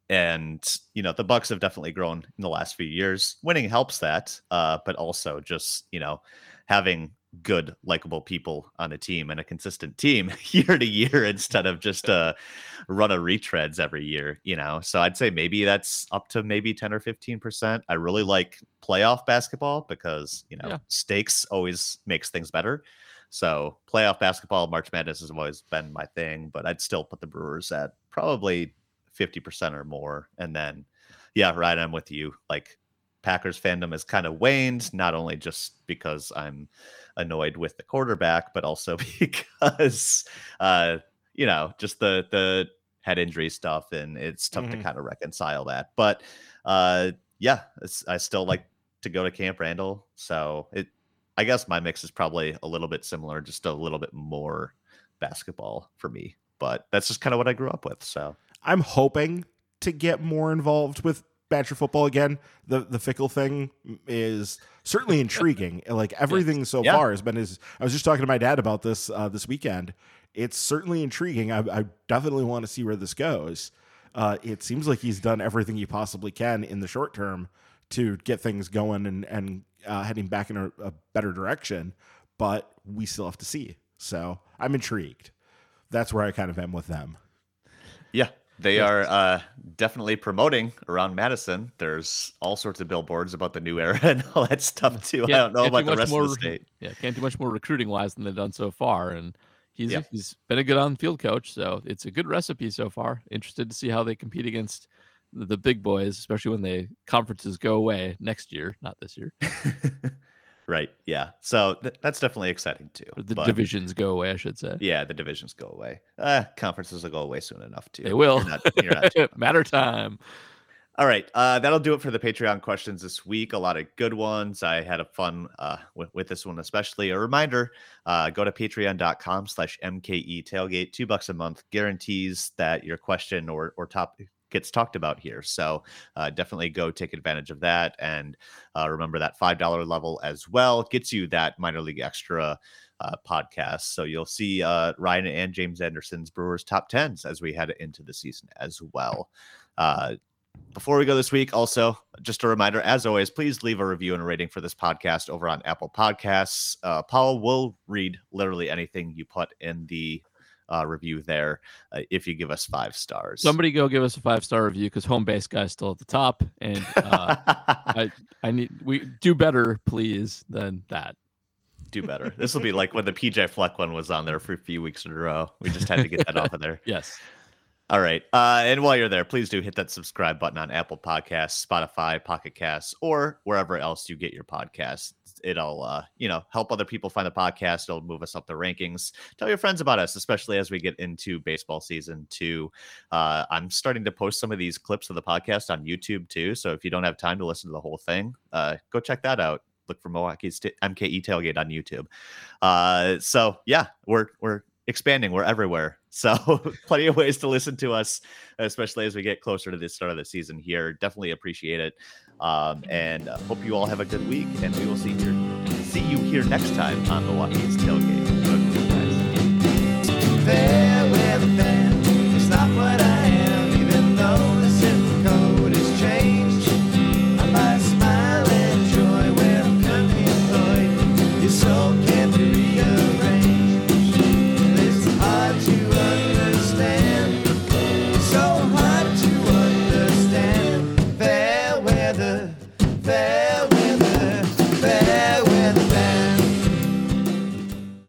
and you know, the Bucks have definitely grown in the last few years. Winning helps that, uh, but also just, you know, having good likable people on a team and a consistent team year to year instead of just a run of retreads every year you know so i'd say maybe that's up to maybe 10 or 15 percent i really like playoff basketball because you know Yeah. stakes always makes things better so playoff basketball march madness has always been my thing but i'd still put the brewers at probably 50% or more and then yeah right i'm with you like packers fandom has kind of waned not only just because i'm annoyed with the quarterback, but also because uh, you know, just the the head injury stuff, and it's tough to Mhm. kind of reconcile that. But uh, yeah, it's, I still like to go to Camp Randall, so it. I guess my mix is probably a little bit similar, just a little bit more basketball for me. But that's just kind of what I grew up with. So I'm hoping to get more involved with Badger football again. The the Fickell thing is certainly intriguing. like everything so Yeah. far has been is I was just talking to my dad about this uh, this weekend. It's certainly intriguing. I, I definitely want to see where this goes. Uh, it seems like he's done everything he possibly can in the short term to get things going and and uh, heading back in a, a better direction. But we still have to see. So I'm intrigued. That's where I kind of am with them. Yeah, they are uh, definitely promoting around Madison. There's all sorts of billboards about the new era and all that stuff too. I don't know about the rest more of the state. Yeah, can't do much more recruiting wise than they've done so far. And he's Yeah. he's been a good on field coach, so it's a good recipe so far. Interested to see how they compete against the big boys, especially when the conferences go away next year, not this year. right. Yeah. So th- that's definitely exciting too. The but divisions go away, I should say. Yeah, the divisions go away. Uh, conferences will go away soon enough too. They will. You're not, you're not Matter time. All right, uh, that'll do it for the Patreon questions this week. A lot of good ones. I had a fun uh, with, with this one, especially. A reminder: uh, go to patreon.com slash mke tailgate. Two bucks a month guarantees that your question or or topic gets talked about here. So uh, definitely go take advantage of that, and uh, remember that five dollar level as well gets you that minor league extra. Uh, podcast. So you'll see uh, Ryan and James Anderson's Brewers top tens as we head into the season as well. Uh, before we go this week, also just a reminder, as always, please leave a review and a rating for this podcast over on Apple Podcasts. Uh, Paul will read literally anything you put in the uh, review there uh, if you give us five stars. Somebody go give us a five star review because home base guy's still at the top, and uh, I I need we do better, please, than that. do better. This will be like when the PJ Fleck one was on there for a few weeks in a row. We just had to get that off of there. Yes. All right. Uh, and while you're there, please do hit that subscribe button on Apple Podcasts, Spotify, Pocket Casts, or wherever else you get your podcasts. It'll, uh, you know, help other people find the podcast. It'll move us up the rankings. Tell your friends about us, especially as we get into baseball season two. Uh, I'm starting to post some of these clips of the podcast on YouTube too. So if you don't have time to listen to the whole thing, uh, go check that out. Look for Milwaukee's t- MKE tailgate on YouTube. Uh, so yeah, we're we're expanding. We're everywhere. So plenty of ways to listen to us, especially as we get closer to the start of the season here. Definitely appreciate it. Um, and uh, hope you all have a good week, and we will see here, see you here next time on the Tailgate. Guys.